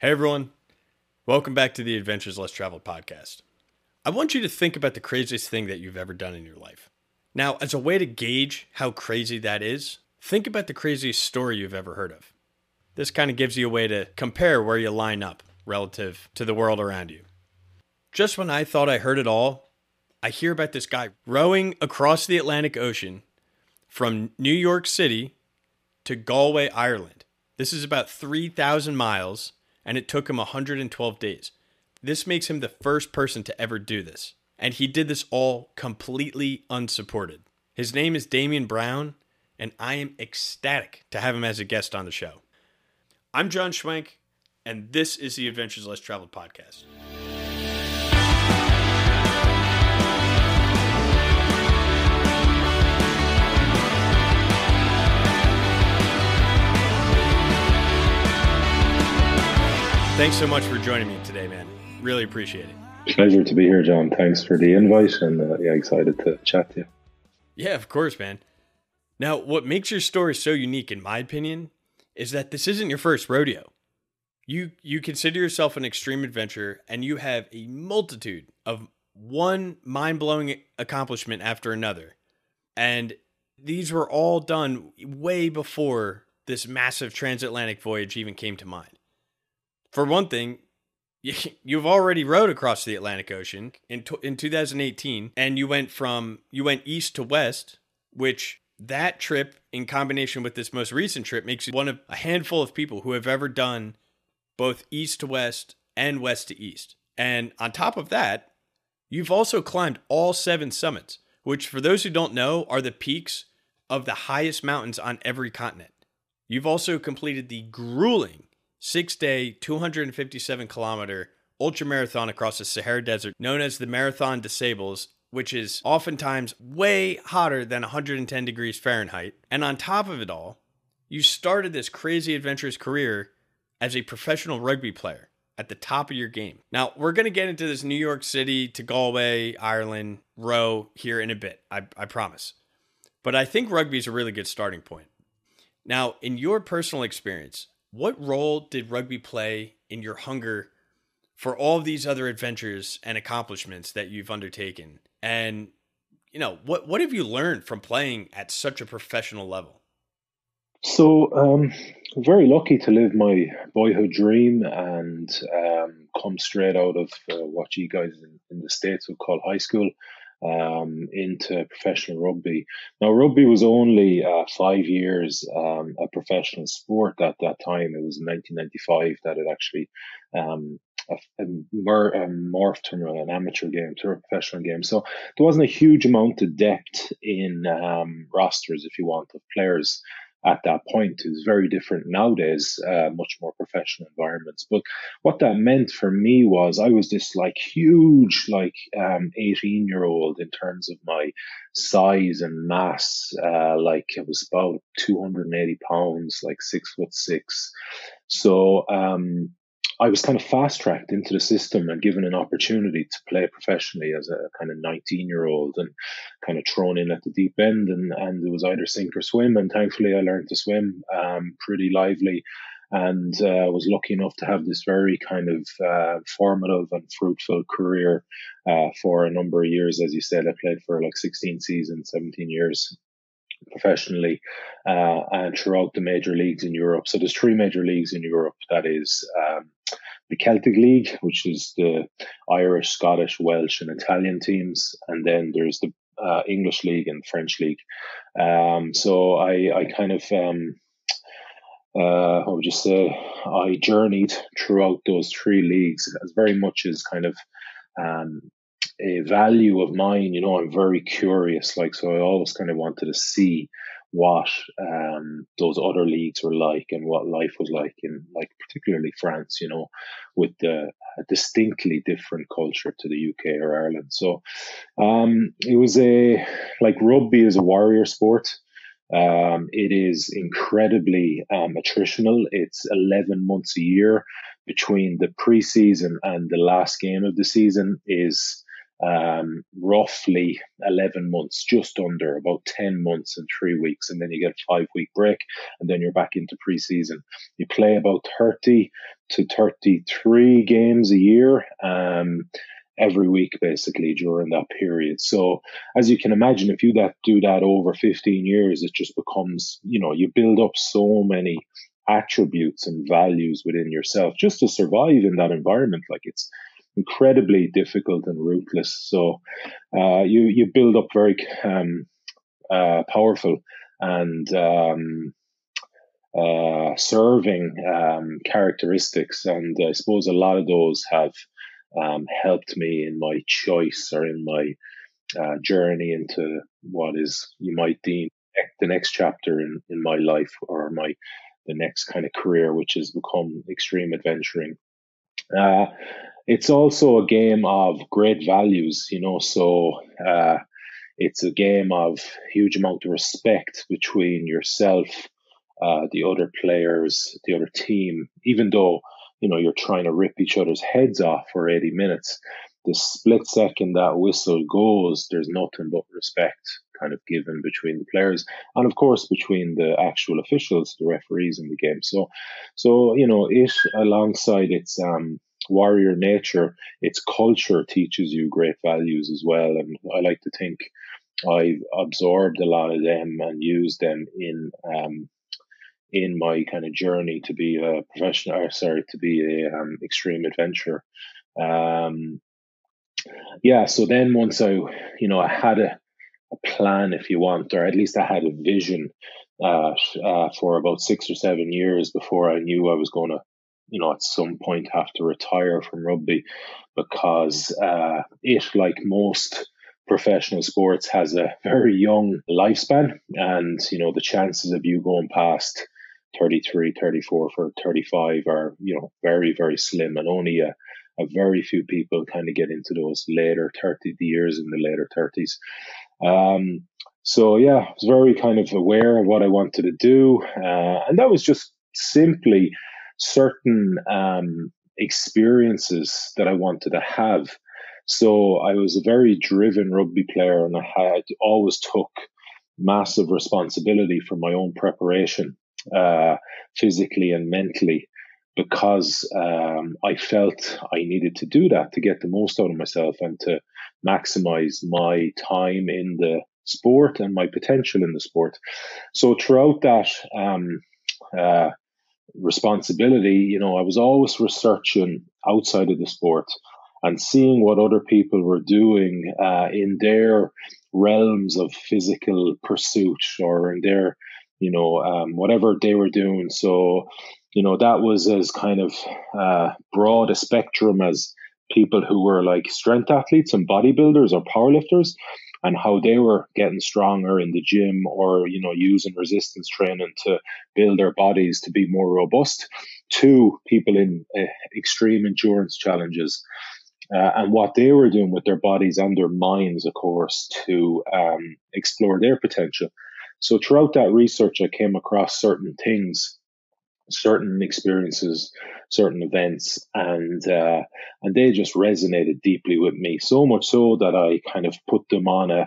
Hey everyone, welcome back to the Adventures Less Traveled podcast. I want you to think about the craziest thing that you've ever done in your life. Now, as a way to gauge how crazy that is, think about the craziest story you've ever heard of. This kind of gives you a way to compare where you line up relative to the world around you. Just when I thought I heard it all, I hear about this guy rowing across the Atlantic Ocean from New York City to Galway, Ireland. This is about 3,000 miles and it took him 112 days. This makes him the first person to ever do this. And he did this all completely unsupported. His name is Damian Browne, and I am ecstatic to have him as a guest on the show. I'm John Schwenk, and this is the Adventures Less Traveled podcast. Thanks so much for joining me today, man. Really appreciate it. Pleasure to be here, John. Thanks for the invite, and uh, yeah, excited to chat to you. Yeah, of course, man. Now, what makes your story so unique, in my opinion, is that this isn't your first rodeo. You you consider yourself an extreme adventurer, and you have a multitude of one mind blowing accomplishment after another, and these were all done way before this massive transatlantic voyage even came to mind for one thing, you've already rowed across the Atlantic Ocean in in 2018 and you went from you went east to west which that trip in combination with this most recent trip makes you one of a handful of people who have ever done both east to west and west to east. And on top of that, you've also climbed all seven summits, which for those who don't know are the peaks of the highest mountains on every continent. You've also completed the grueling six day, 257 kilometer ultra marathon across the Sahara Desert known as the Marathon des Sables, which is oftentimes way hotter than 110 degrees Fahrenheit. And on top of it all, you started this crazy adventurous career as a professional rugby player at the top of your game. Now, we're going to get into this New York City to Galway, Ireland row here in a bit, I, I promise. But I think rugby is a really good starting point. Now, in your personal experience, what role did rugby play in your hunger for all these other adventures and accomplishments that you've undertaken? And you know, what what have you learned from playing at such a professional level? So, um, very lucky to live my boyhood dream and um, come straight out of uh, what you guys in, in the states would call high school um, into professional rugby. Now, rugby was only uh, five years um, a professional sport at that time. It was in 1995 that it actually um, a, a, morphed from an amateur game to a professional game. So there wasn't a huge amount of depth in um, rosters, if you want, of players at that point. Was very different nowadays, uh, much more professional environments. But what that meant for me was I was this like huge, like um, 18 year old in terms of my size and mass. Uh, like it was about 280 pounds, like six foot six. So, um, I was kind of fast tracked into the system and given an opportunity to play professionally as a kind of 19 year old and kind of thrown in at the deep end. And, and it was either sink or swim. And thankfully, I learned to swim um, pretty lively and uh, was lucky enough to have this very kind of uh, formative and fruitful career uh, for a number of years. As you said, I played for like 16 seasons, 17 years professionally uh, and throughout the major leagues in Europe. So there's three major leagues in Europe. That is um, the Celtic League, which is the Irish, Scottish, Welsh, and Italian teams, and then there's the uh, English League and French League. Um, so I, I kind of, um, uh, would you say? I journeyed throughout those three leagues as very much as kind of um, a value of mine. You know, I'm very curious, like so. I always kind of wanted to see what um, those other leagues were like and what life was like in like particularly France, you know, with the a distinctly different culture to the UK or Ireland. So um, it was a like rugby is a warrior sport. Um, it is incredibly um, attritional. It's 11 months a year between the preseason and the last game of the season is um, roughly 11 months, just under about 10 months and three weeks. And then you get a five week break and then you're back into preseason. You play about 30 to 33 games a year. Um, every week basically during that period. So as you can imagine, if you that do that over 15 years, it just becomes, you know, you build up so many attributes and values within yourself just to survive in that environment. Like it's incredibly difficult and ruthless. So uh, you you build up very um, uh, powerful and um, uh, serving um, characteristics, and I suppose a lot of those have um, helped me in my choice or in my uh, journey into what is you might deem the next chapter in, in my life or my the next kind of career, which has become extreme adventuring. Uh, it's also a game of great values, you know. So uh, it's a game of huge amount of respect between yourself, uh, the other players, the other team. Even though you know you're trying to rip each other's heads off for 80 minutes, the split second that whistle goes, there's nothing but respect kind of given between the players and of course between the actual officials, the referees in the game. So, so you know it alongside its um warrior nature, its culture teaches you great values as well. And I like to think I've absorbed a lot of them and used them in um, in my kind of journey to be a professional, or sorry, to be a um, extreme adventurer. Um, yeah, so then once I, you know, I had a, a plan, if you want, or at least I had a vision uh, uh, for about six or seven years before I knew I was going to you know, at some point have to retire from rugby because uh, it, like most professional sports, has a very young lifespan. And, you know, the chances of you going past 33, 34 for 35 are, you know, very, very slim. And only a, a very few people kind of get into those later 30 years in the later 30s. Um, so, yeah, I was very kind of aware of what I wanted to do. Uh, and that was just simply certain um, experiences that I wanted to have. So I was a very driven rugby player and I had always took massive responsibility for my own preparation, uh, physically and mentally, because um, I felt I needed to do that to get the most out of myself and to maximize my time in the sport and my potential in the sport. So throughout that, um, uh, responsibility, you know, I was always researching outside of the sport and seeing what other people were doing uh, in their realms of physical pursuit or in their, you know, um, whatever they were doing. So, you know, that was as kind of uh, broad a spectrum as people who were like strength athletes and bodybuilders or powerlifters and how they were getting stronger in the gym or you know using resistance training to build their bodies to be more robust to people in uh, extreme endurance challenges. Uh, and what they were doing with their bodies and their minds of course to um, explore their potential. So throughout that research i came across certain things certain experiences, certain events, and uh, and they just resonated deeply with me. So much so that I kind of put them on a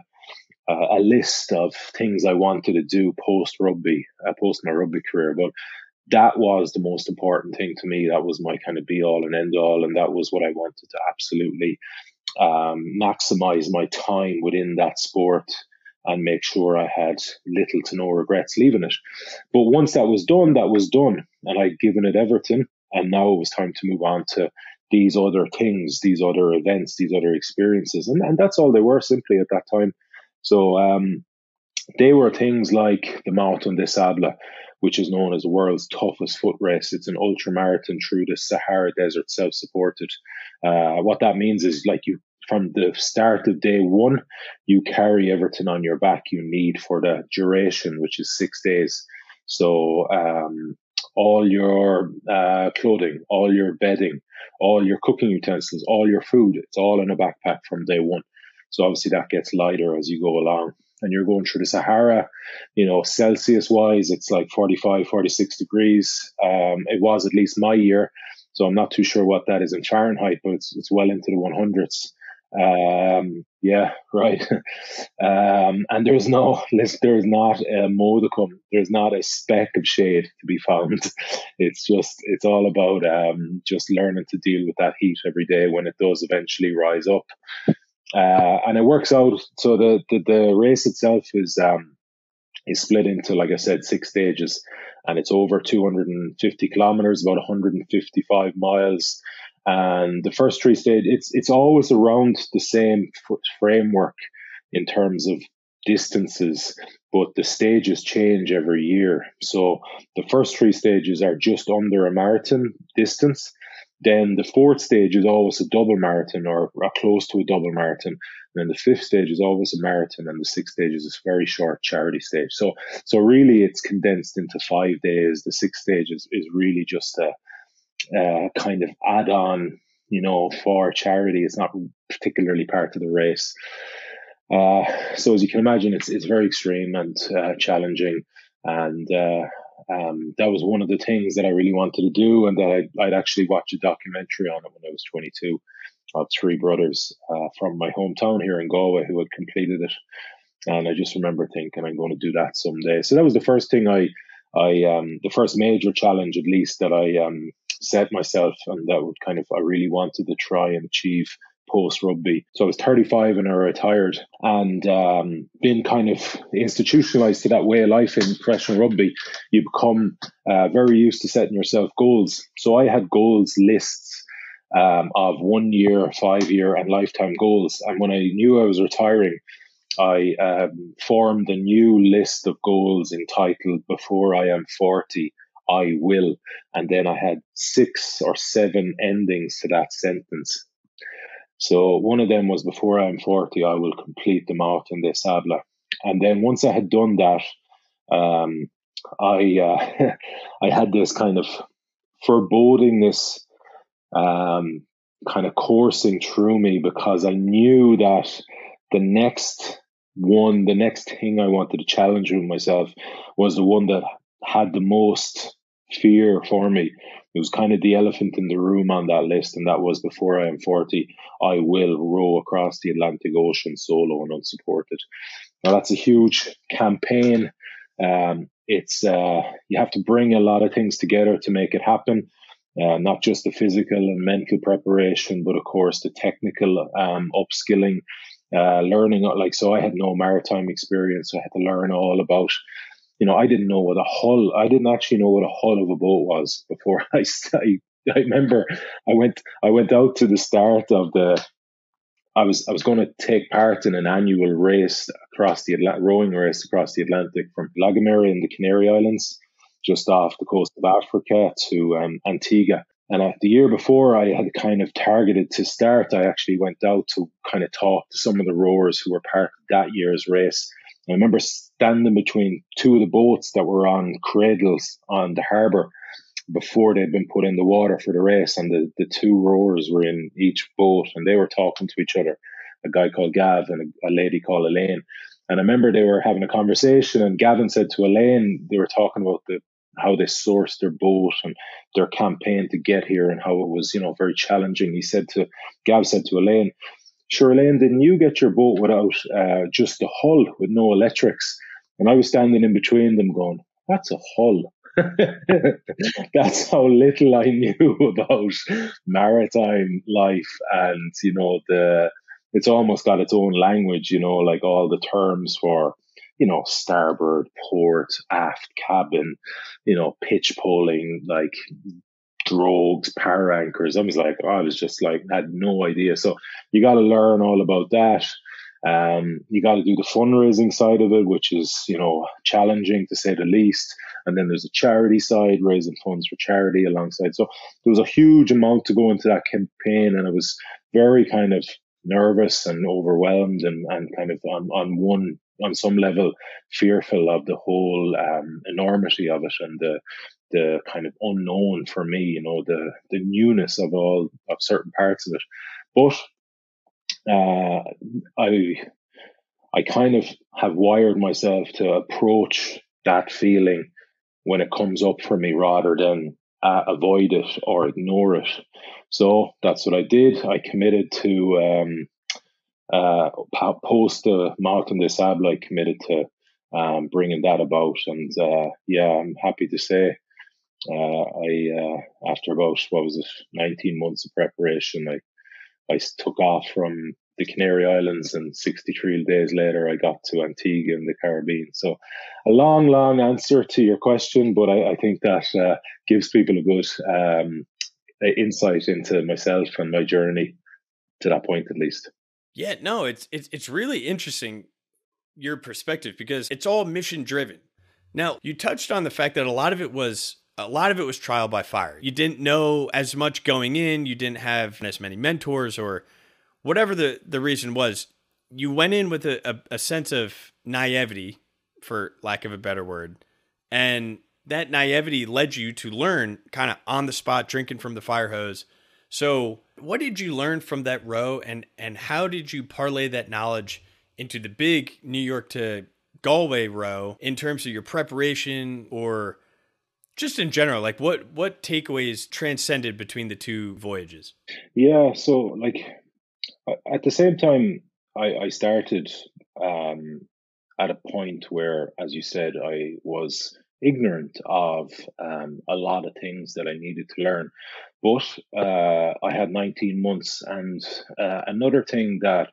a list of things I wanted to do post rugby, uh, post my rugby career. But that was the most important thing to me. That was my kind of be all and end all, and that was what I wanted to absolutely um, maximize my time within that sport and make sure I had little to no regrets leaving it. But once that was done, that was done, and I'd given it everything, and now it was time to move on to these other things, these other events, these other experiences, and, and that's all they were simply at that time. So um, they were things like the Marathon des Sables, which is known as the world's toughest foot race. It's an ultramarathon through the Sahara Desert, self-supported. Uh, what that means is like you from the start of day one, you carry everything on your back you need for the duration, which is six days. So um, all your uh, clothing, all your bedding, all your cooking utensils, all your food, it's all in a backpack from day one. So obviously that gets lighter as you go along. And you're going through the Sahara, you know, Celsius wise, it's like 45, 46 degrees. Um, it was at least my year. So I'm not too sure what that is in Fahrenheit, but it's, it's well into the 100s. Um, yeah, right. um, and there's no, there's not a modicum, there's not a speck of shade to be found. It's just, it's all about um, just learning to deal with that heat every day when it does eventually rise up. Uh, and it works out. So the, the, the race itself is, um, is split into, like I said, six stages, and it's over 250 kilometers, about 155 miles. And the first three stages, it's it's always around the same framework in terms of distances, but the stages change every year. So the first three stages are just under a marathon distance. Then the fourth stage is always a double marathon or, or close to a double marathon. And then the fifth stage is always a marathon, and the sixth stage is a very short charity stage. So, so really, it's condensed into five days. The sixth stage is, is really just a, a kind of add-on, you know, for charity. It's not particularly part of the race. Uh, so as you can imagine, it's it's very extreme and uh, challenging, and uh, um, that was one of the things that I really wanted to do, and that I'd, I'd actually watched a documentary on it when I was 22 of three brothers uh, from my hometown here in Galway who had completed it. And I just remember thinking, I'm going to do that someday. So that was the first thing I, I, um, the first major challenge, at least, that I um, set myself, and that would kind of, I really wanted to try and achieve post rugby. So I was 35 and I retired and um, been kind of institutionalized to that way of life in professional rugby. You become uh, very used to setting yourself goals. So I had goals lists um, of one year, five year, and lifetime goals. And when I knew I was retiring, I um, formed a new list of goals entitled Before I Am 40. I will. And then I had six or seven endings to that sentence. So one of them was before I'm 40, I will complete the Marathon des Sables. And then once I had done that, um, I uh, I had this kind of forebodingness um, kind of coursing through me because I knew that the next one, the next thing I wanted to challenge with myself was the one that had the most fear for me. It was kind of the elephant in the room on that list, and that was before I am 40, I will row across the Atlantic Ocean solo and unsupported. Now, that's a huge campaign. Um, it's uh, you have to bring a lot of things together to make it happen. Uh, not just the physical and mental preparation, but of course the technical um, upskilling, uh, learning. Like so, I had no maritime experience, so I had to learn all about you know, I didn't know what a hull, I didn't actually know what a hull of a boat was before I, I, I remember I went, I went out to the start of the, I was, I was going to take part in an annual race across the Atlantic, rowing race across the Atlantic from La Gomera in the Canary Islands, just off the coast of Africa to um, Antigua. And uh, the year before I had kind of targeted to start, I actually went out to kind of talk to some of the rowers who were part of that year's race I remember standing between two of the boats that were on cradles on the harbour before they'd been put in the water for the race, and the, the two rowers were in each boat and they were talking to each other. A guy called Gav and a, a lady called Elaine. And I remember they were having a conversation, and Gavin said to Elaine, they were talking about the how they sourced their boat and their campaign to get here and how it was, you know, very challenging. He said to Gav said to Elaine, Elaine, didn't you get your boat without uh, just the hull with no electrics? And I was standing in between them going, that's a hull. that's how little I knew about maritime life and, you know, the, it's almost got its own language, you know, like all the terms for, you know, starboard, port, aft, cabin, you know, pitch poling, like drogues, power anchors. I was like, oh, I was just like, had no idea. So you got to learn all about that. Um, you got to do the fundraising side of it, which is, you know, challenging to say the least. And then there's a charity side, raising funds for charity alongside. So there was a huge amount to go into that campaign, and I was very kind of nervous and overwhelmed, and, and kind of on, on one on some level fearful of the whole um, enormity of it and the the kind of unknown for me, you know, the the newness of all of certain parts of it. But uh, I I kind of have wired myself to approach that feeling when it comes up for me rather than uh, avoid it or ignore it. So that's what I did. I committed to um, uh, post the Marathon des Sables, I committed to um, bringing that about. And uh, yeah, I'm happy to say I uh, after about what was it, 19 months of preparation, I I took off from the Canary Islands, and 63 days later, I got to Antigua in the Caribbean. So, a long, long answer to your question, but I, I think that uh, gives people a good um, insight into myself and my journey to that point, at least. Yeah, no, it's it's it's really interesting your perspective because it's all mission driven. Now, you touched on the fact that a lot of it was a lot of it was trial by fire. You didn't know as much going in, you didn't have as many mentors or whatever the the reason was. You went in with a, a, a sense of naivety, for lack of a better word, and that naivety led you to learn kind of on the spot, drinking from the fire hose. So, what did you learn from that row, and and how did you parlay that knowledge into the big New York to Galway row in terms of your preparation or just in general like what what takeaways transcended between the two voyages yeah so like at the same time i i started um at a point where as you said i was ignorant of um, a lot of things that I needed to learn. But uh, I had 19 months, and uh, another thing that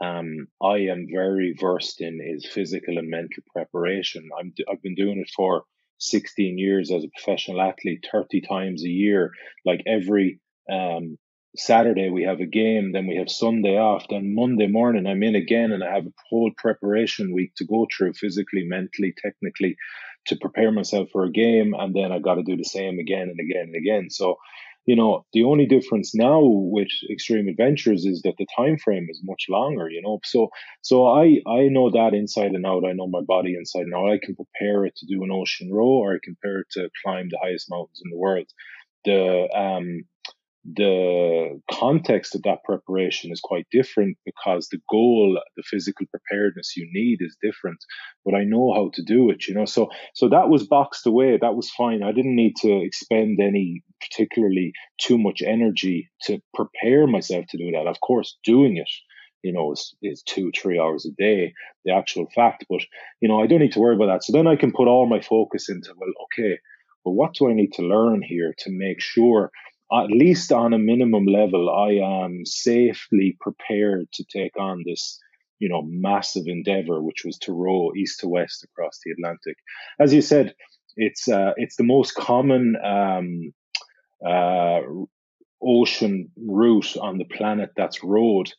um, I am very versed in is physical and mental preparation. I'm I've been doing it for 16 years as a professional athlete, 30 times a year. Like every um, Saturday we have a game, then we have Sunday off, then Monday morning I'm in again, and I have a whole preparation week to go through physically, mentally, technically, to prepare myself for a game, and then I got to do the same again and again and again. So you know the only difference now with extreme adventures is that the time frame is much longer you know? So so i i know that inside and out. I know my body inside and out. I can prepare it to do an ocean row or i can prepare it to climb the highest mountains in the world. The um the context of that preparation is quite different because the goal the physical preparedness you need is different but i know how to do it you know? So so that was boxed away that was fine. I didn't need to expend any particularly too much energy to prepare myself to do that. Of course doing it you know is, is two three hours a day the actual fact but you know i don't need to worry about that. So then i can put all my focus into well okay well what do i need to learn here to make sure at least on a minimum level, I am safely prepared to take on this, you know, massive endeavor, which was to row east to west across the Atlantic. As you said, it's uh, it's the most common um, uh, ocean route on the planet that's rowed.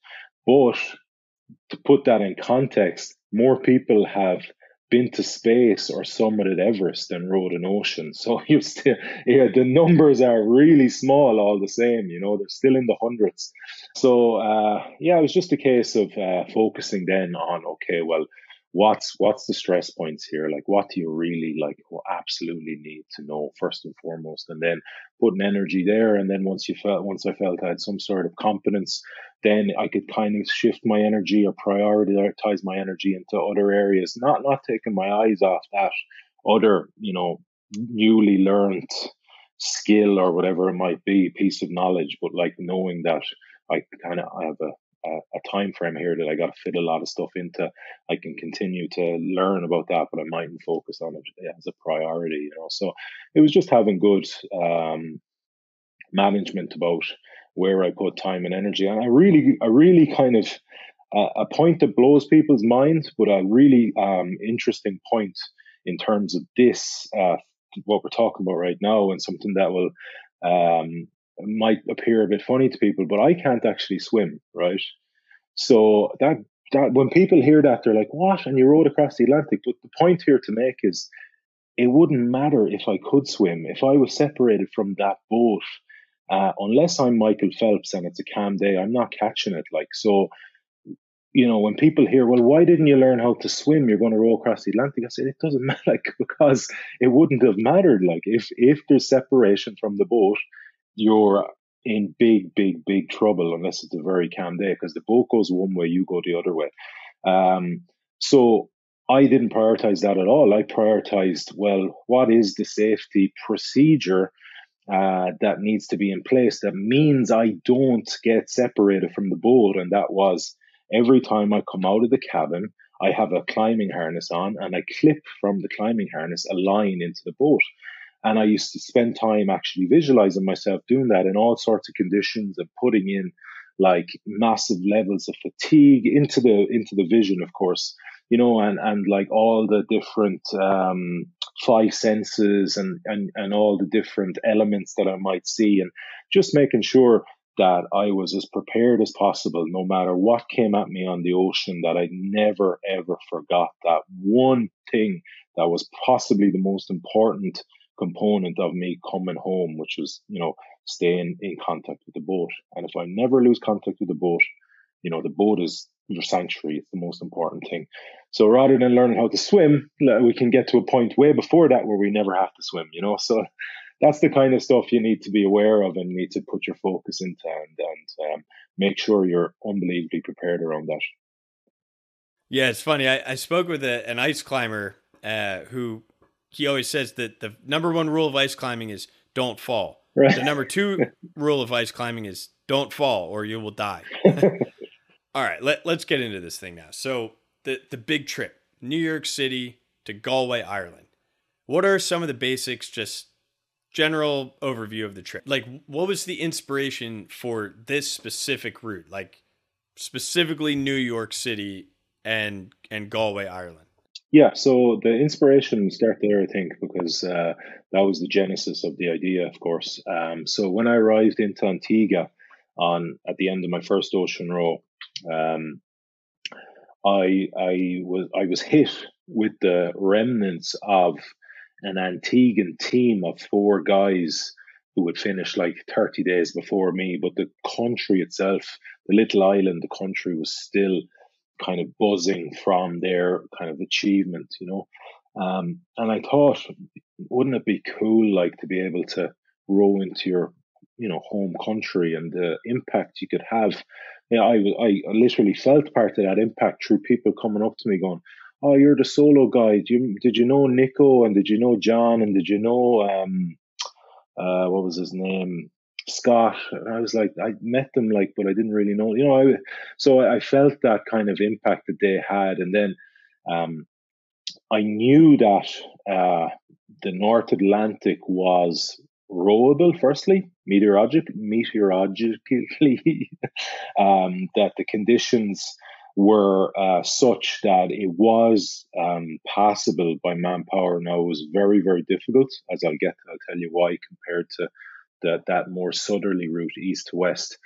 But to put that in context, more people have been to space or summited Everest and rowed an ocean. So you still, yeah, the numbers are really small all the same. You know, they're still in the hundreds. So uh, yeah, it was just a case of uh, focusing then on okay, well, what's what's the stress points here? Like what do you really like absolutely need to know first and foremost and then put an energy there and then once you felt once i felt i had some sort of competence then i could kind of shift my energy or prioritize my energy into other areas. Not not taking my eyes off that other you know newly learned skill or whatever it might be piece of knowledge but like knowing that i kind of have a a, a time frame here that I got to fit a lot of stuff into. I can continue to learn about that, but I mightn't focus on it as a priority. You know, so it was just having good um, management about where I put time and energy, and I really, I really kind of uh, a point that blows people's minds, but a really um, interesting point in terms of this, uh, what we're talking about right now, and something that will um, might appear a bit funny to people, but I can't actually swim, right? So that that when people hear that, they're like, "What?" And you rowed across the Atlantic. But the point here to make is, it wouldn't matter if I could swim if I was separated from that boat. Uh, unless I'm Michael Phelps and it's a calm day, I'm not catching it. Like so, you know, when people hear, "Well, why didn't you learn how to swim? You're going to row across the Atlantic." I said, "It doesn't matter, like because it wouldn't have mattered. Like if if there's separation from the boat." You're in big, big, big trouble unless it's a very calm day because the boat goes one way, you go the other way. Um, so I didn't prioritize that at all. I prioritized, well, what is the safety procedure uh, that needs to be in place that means I don't get separated from the boat? And that was every time I come out of the cabin, I have a climbing harness on and I clip from the climbing harness a line into the boat. And I used to spend time actually visualizing myself doing that in all sorts of conditions and putting in like massive levels of fatigue into the into the vision, of course, you know, and and like all the different um, five senses and and and all the different elements that I might see, and just making sure that I was as prepared as possible, no matter what came at me on the ocean, that I never ever forgot that one thing that was possibly the most important component of me coming home, which was, you know, staying in contact with the boat. And if I never lose contact with the boat, you know, the boat is your sanctuary. It's the most important thing. So rather than learning how to swim, we can get to a point way before that where we never have to swim, you know. So that's the kind of stuff you need to be aware of and need to put your focus into and, and um, make sure you're unbelievably prepared around that. Yeah, it's funny. I, I spoke with a, an ice climber uh, who he always says that the number one rule of ice climbing is don't fall. Right. The number two rule of ice climbing is don't fall or you will die. All right, let, let's get into this thing now. So the the big trip, New York City to Galway, Ireland. What are some of the basics, just general overview of the trip? Like, what was the inspiration for this specific route? Like, specifically New York City and and Galway, Ireland. Yeah, so the inspiration start there, I think, because uh, that was the genesis of the idea, of course. Um, so when I arrived into Antigua on at the end of my first ocean row, um, I I was I was hit with the remnants of an Antiguan team of four guys who had finished like 30 days before me, but the country itself, the little island, the country was still kind of buzzing from their kind of achievement, you know. Um, and I thought, wouldn't it be cool, like, to be able to row into your, you know, home country and the impact you could have? Yeah, I, I literally felt part of that impact through people coming up to me going, "Oh, you're the solo guy. Did you, did you know Nico and did you know John and did you know um, uh, what was his name? Scott. And I was like, I met them, like, but I didn't really know, you know. I, so I felt that kind of impact that they had, and then um, I knew that uh, the North Atlantic was rowable. Firstly, meteorologic, meteorologically, um, that the conditions were uh, such that it was um, passable by manpower. Now it was very, very difficult, as I'll get. I'll tell you why compared to that that more southerly route, east to west.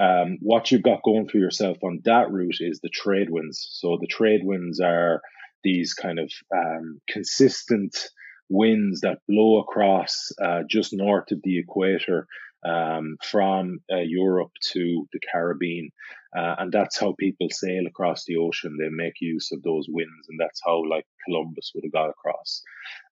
Um, what you've got going for yourself on that route is the trade winds. So the trade winds are these kind of um, consistent winds that blow across uh, just north of the equator um, from uh, Europe to the Caribbean. Uh, and that's how people sail across the ocean. They make use of those winds, and that's how like Columbus would have got across,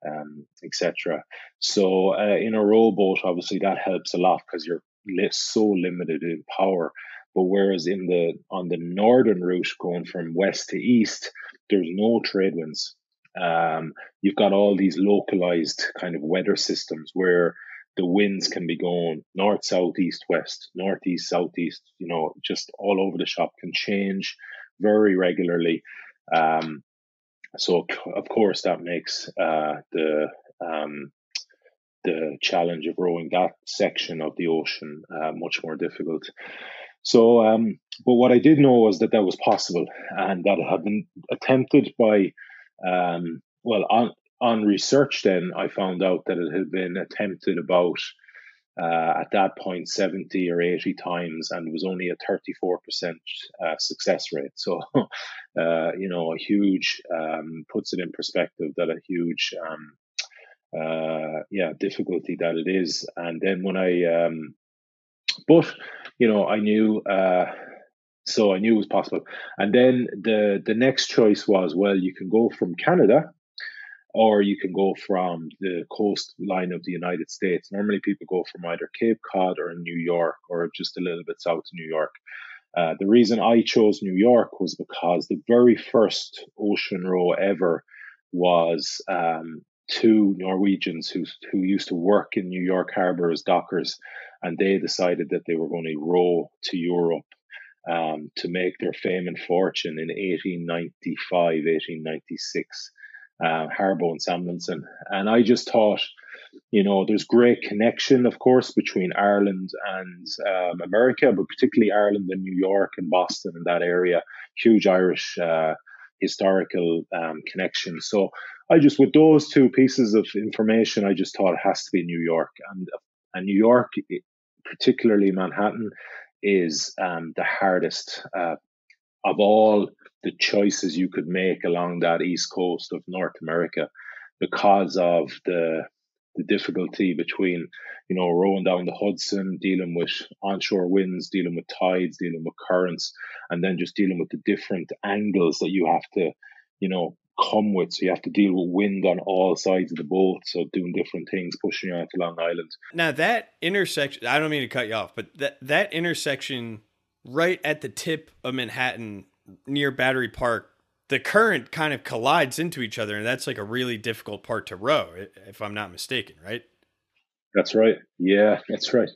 um, etc. So uh, in a rowboat, obviously that helps a lot because you're so limited in power. But whereas in the on the northern route, going from west to east, there's no trade winds. Um, you've got all these localized kind of weather systems where the winds can be going north, south, east, west, northeast, southeast, you know, just all over the shop can change very regularly. Um, so of course that makes uh, the um, the challenge of rowing that section of the ocean uh, much more difficult. So, um, but what I did know was that that was possible, and that had been attempted by, um, well, on on research, then I found out that it had been attempted about uh, at that point 70 or 80 times and was only a 34% uh, success rate. So, uh, you know, a huge, um, puts it in perspective that a huge, um, uh, yeah, difficulty that it is. And then when I, um, but, you know, I knew, uh, so I knew it was possible. And then the, the next choice was, well, you can go from Canada or you can go from the coastline of the United States. Normally, people go from either Cape Cod or New York or just a little bit south of New York. Uh, the reason I chose New York was because the very first ocean row ever was um, two Norwegians who who used to work in New York Harbor as dockers, and they decided that they were going to row to Europe um, to make their fame and fortune in 1895, 1896, uh, Harbo and Samuelsen. And I just thought, you know, there's great connection, of course, between Ireland and um, America, but particularly Ireland and New York and Boston and that area. Huge Irish uh, historical um, connection. So I just, with those two pieces of information, I just thought it has to be New York. And, and New York, particularly Manhattan, is um, the hardest uh, of all the choices you could make along that east coast of North America because of the the difficulty between you know rowing down the Hudson, dealing with onshore winds, dealing with tides, dealing with currents, and then just dealing with the different angles that you have to you know come with. So you have to deal with wind on all sides of the boat. So doing different things, pushing you out to Long Island. Now that intersection, I don't mean to cut you off, but that that intersection right at the tip of Manhattan near Battery Park, the current kind of collides into each other, and that's like a really difficult part to row, if I'm not mistaken, right? That's right. Yeah, that's right.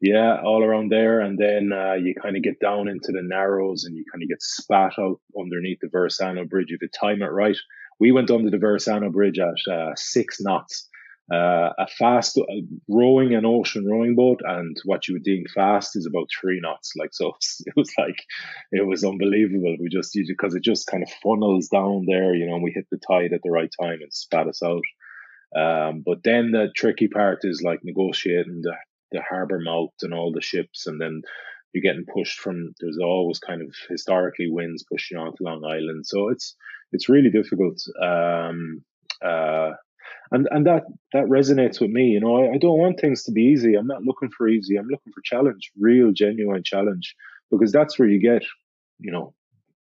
Yeah, all around there, and then uh, you kind of get down into the narrows, and you kind of get spat out underneath the Verrazano Bridge if you time it right. We went under the Verrazano Bridge at uh, six knots. Uh, a fast uh, rowing an ocean rowing boat, and what you would doing fast is about three knots. Like so, it was like it was unbelievable. We just because it just kind of funnels down there, you know. We hit the tide at the right time and spat us out. Um, but then the tricky part is like negotiating the the harbor mouth and all the ships, and then you're getting pushed from. There's always kind of historically winds pushing onto Long Island, so it's it's really difficult. Um, uh, and and that that resonates with me. You know, I, I don't want things to be easy. I'm not looking for easy. I'm looking for challenge, real, genuine challenge, because that's where you get, you know,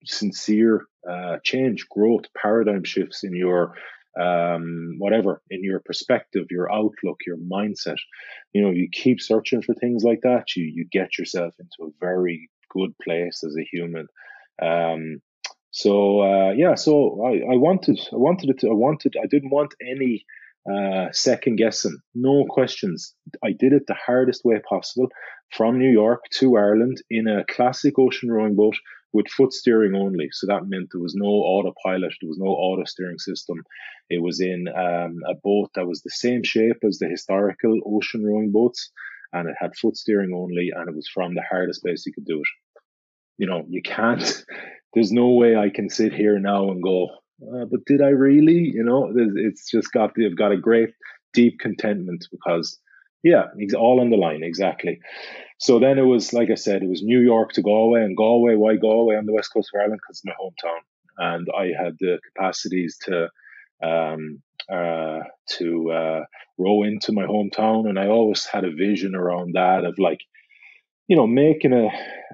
sincere uh, change, growth, paradigm shifts in your um, whatever, in your perspective, your outlook, your mindset. You know, you keep searching for things like that. You you get yourself into a very good place as a human. Um, so uh, yeah, so I, I wanted I wanted it to, I wanted I didn't want any uh, second guessing, no questions. I did it the hardest way possible from New York to Ireland in a classic ocean rowing boat with foot steering only. So that meant there was no autopilot, there was no auto steering system. It was in um, a boat that was the same shape as the historical ocean rowing boats, and it had foot steering only, and it was from the hardest place you could do it. You know, you can't. There's no way I can sit here now and go, uh, but did I really? You know, it's just got they've got a great deep contentment because yeah, it's all on the line exactly. So then it was, like I said, it was New York to Galway, and Galway, why Galway on the west coast of Ireland? Because it's my hometown, and I had the capacities to um, uh, to uh, row into my hometown, and I always had a vision around that of like, you know, making a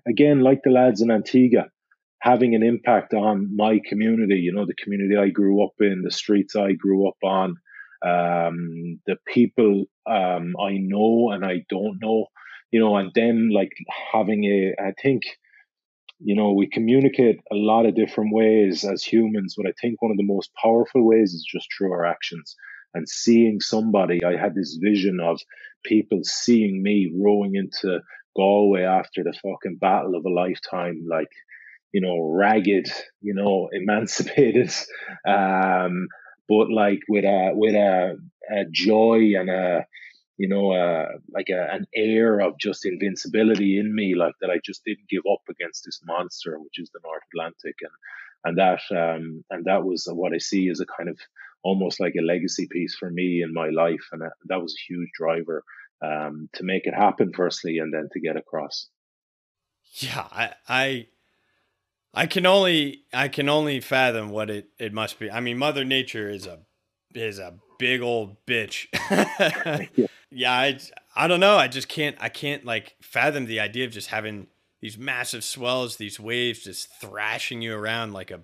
again like the lads in Antigua, having an impact on my community. You know, the community I grew up in, the streets I grew up on, um, the people um, I know and I don't know you know, and then like having a, I think, you know, we communicate a lot of different ways as humans, but I think one of the most powerful ways is just through our actions and seeing somebody. I had this vision of people seeing me rowing into Galway after the fucking battle of a lifetime, like, you know, ragged, you know, emancipated, um, but like with a with a, a joy and a you know, uh, like a, an air of just invincibility in me, like that I just didn't give up against this monster, which is the North Atlantic, and and that um, and that was what I see as a kind of almost like a legacy piece for me in my life, and that, that was a huge driver um, to make it happen, firstly, and then to get across. Yeah, I, I I can only I can only fathom what it, it must be. I mean, Mother Nature is a is a big old bitch. yeah I I don't know. I just can't I can't like fathom the idea of just having these massive swells, these waves just thrashing you around like a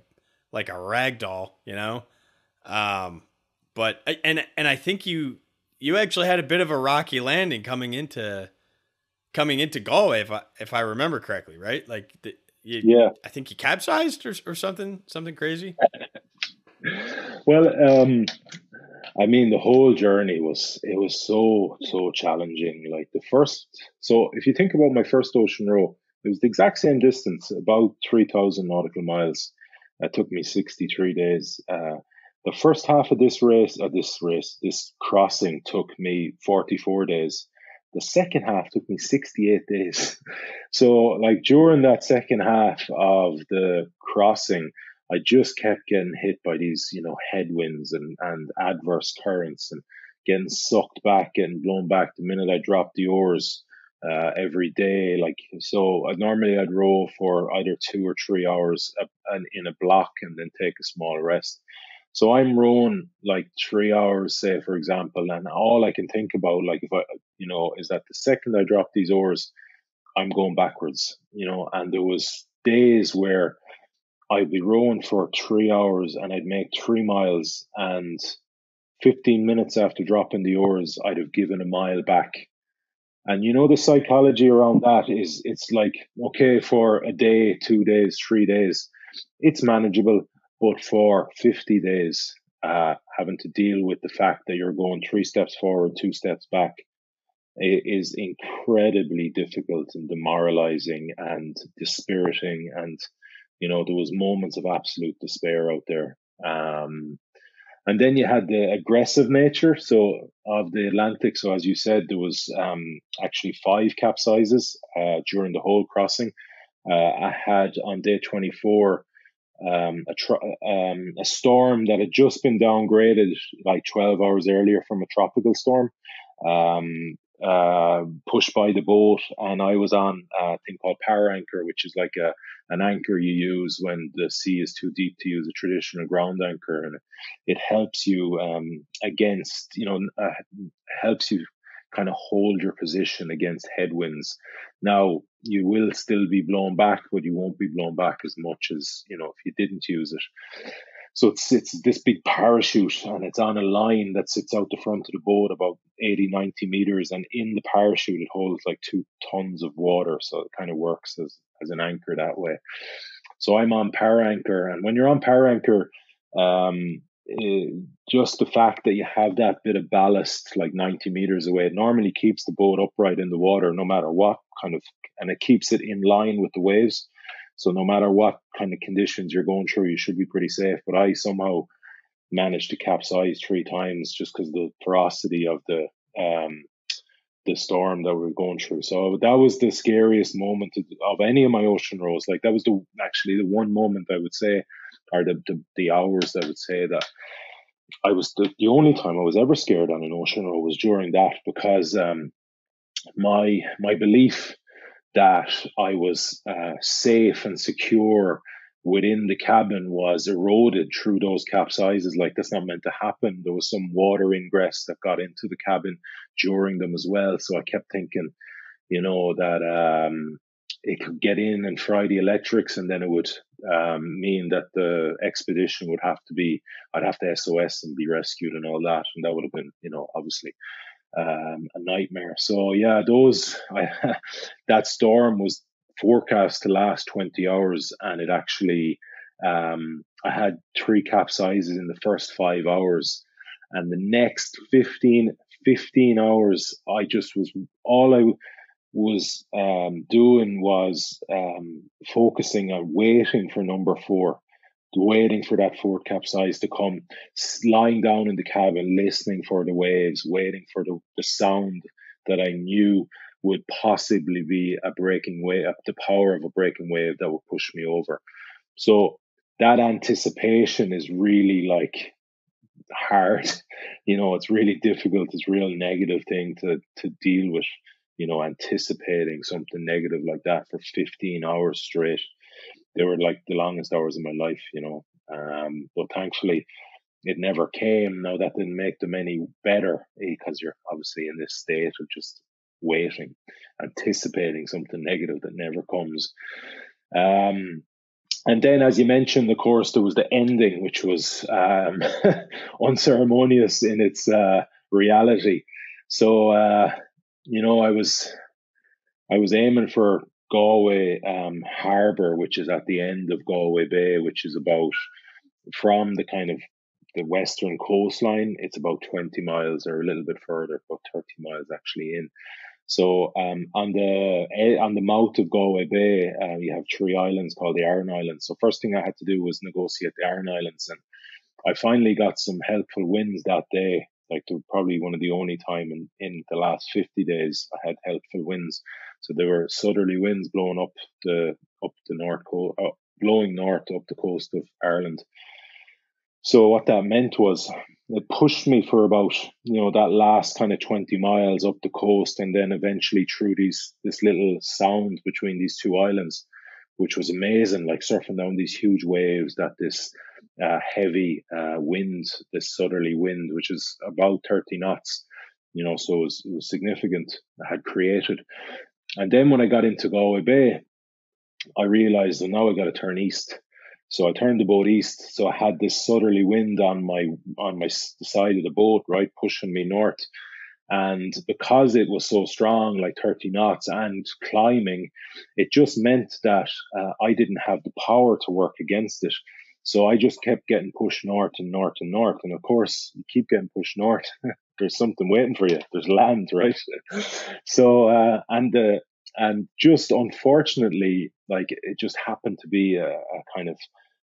like a rag doll, you know. Um, but and and I think you you actually had a bit of a rocky landing coming into coming into Galway, if I if I remember correctly, right? Like the, you, yeah, I think you capsized or or something something crazy. well, um, I mean, the whole journey was it was so so challenging. Like the first, so if you think about my first ocean row, it was the exact same distance, about three thousand nautical miles. It took me sixty three days. Uh, the first half of this race, of uh, this race, this crossing took me forty four days. The second half took me 68 days. So, like during that second half of the crossing, I just kept getting hit by these, you know, headwinds and, and adverse currents and getting sucked back, getting blown back the minute I dropped the oars uh, every day. Like, so normally I'd row for either two or three hours in a block and then take a small rest. So I'm rowing like three hours, say, for example, and all I can think about, like, if I, you know, is that the second I drop these oars, I'm going backwards, you know, and there was days where I'd be rowing for three hours and I'd make three miles and 15 minutes after dropping the oars, I'd have given a mile back. And you know, the psychology around that is it's like, okay, for a day, two days, three days, it's manageable. But for 50 days, uh, having to deal with the fact that you're going three steps forward, two steps back, is incredibly difficult and demoralizing and dispiriting. And, you know, there was moments of absolute despair out there. Um, and then you had the aggressive nature so of the Atlantic. So as you said, there was um, actually five capsizes uh, during the whole crossing. Uh, I had on day 24 um, a, tr- um, a storm that had just been downgraded like 12 hours earlier from a tropical storm. Um, uh, pushed by the boat, and I was on a thing called para anchor, which is like a an anchor you use when the sea is too deep to use a traditional ground anchor, and it helps you um, against, you know, uh, helps you kind of hold your position against headwinds. Now you will still be blown back, but you won't be blown back as much as you know if you didn't use it. So it's it's this big parachute and it's on a line that sits out the front of the boat about 80, 90 meters. And in the parachute, it holds like two tons of water. So it kind of works as, as an anchor that way. So I'm on para anchor. And when you're on para anchor, um, eh, just the fact that you have that bit of ballast like 90 meters away, it normally keeps the boat upright in the water no matter what kind of, and it keeps it in line with the waves. So no matter what kind of conditions you're going through, you should be pretty safe. But I somehow managed to capsize three times just because the ferocity of the um, the storm that we are going through. So that was the scariest moment of, of, any of my ocean rows. Like that was the actually the one moment I would say, or the the, the hours I would say that I was the, the only time I was ever scared on an ocean row was during that because um, my my belief that I was uh, safe and secure within the cabin was eroded through those capsizes. Like that's not meant to happen. There was some water ingress that got into the cabin during them as well. So I kept thinking, you know, that um, it could get in and fry the electrics, and then it would um, mean that the expedition would have to be, I'd have to SOS and be rescued and all that, and that would have been, you know, obviously um, a nightmare. So yeah, those I, that storm was forecast to last 20 hours, and it actually um, I had three capsizes in the first five hours, and the next 15, 15 hours, I just was all I was um, doing was um, focusing on waiting for number four waiting for that fourth capsize to come, lying down in the cabin, listening for the waves, waiting for the, the sound that I knew would possibly be a breaking wave, the power of a breaking wave that would push me over. So that anticipation is really like hard. You know, it's really difficult. It's a real negative thing to to deal with. You know, anticipating something negative like that for 15 hours straight they were like the longest hours of my life, you know. Um, but thankfully, it never came. Now that didn't make them any better because you're obviously in this state of just waiting, anticipating something negative that never comes. Um, and then, as you mentioned, of course, there was the ending, which was um, unceremonious in its uh, reality. So, uh, you know, I was I was aiming for Galway um, Harbour, which is at the end of Galway Bay, which is about from the kind of the western coastline. It's about twenty miles or a little bit further, about thirty miles actually in. So um, on the eh, on the mouth of Galway Bay, uh, you have three islands called the Aran Islands. So first thing I had to do was negotiate the Aran Islands, and I finally got some helpful winds that day. Like probably one of the only time in, in the last 50 days I had helpful winds. So there were southerly winds blowing up the up the north coast, uh, blowing north up the coast of Ireland. So what that meant was it pushed me for about you know that last kind of 20 miles up the coast and then eventually through these this little sound between these two islands which was amazing like surfing down these huge waves that this uh, heavy uh, wind this southerly wind which is about 30 knots you know so it was, it was significant I had created. And then when I got into Galway Bay I realized that now I got to turn east so I turned the boat east. So I had this southerly wind on my on my side of the boat, right, pushing me north. And because it was so strong, like 30 knots and climbing, it just meant that uh, I didn't have the power to work against it. So I just kept getting pushed north and north and north. And of course, you keep getting pushed north. There's something waiting for you. There's land, right? so, uh, and the, and just unfortunately, like it just happened to be a, a kind of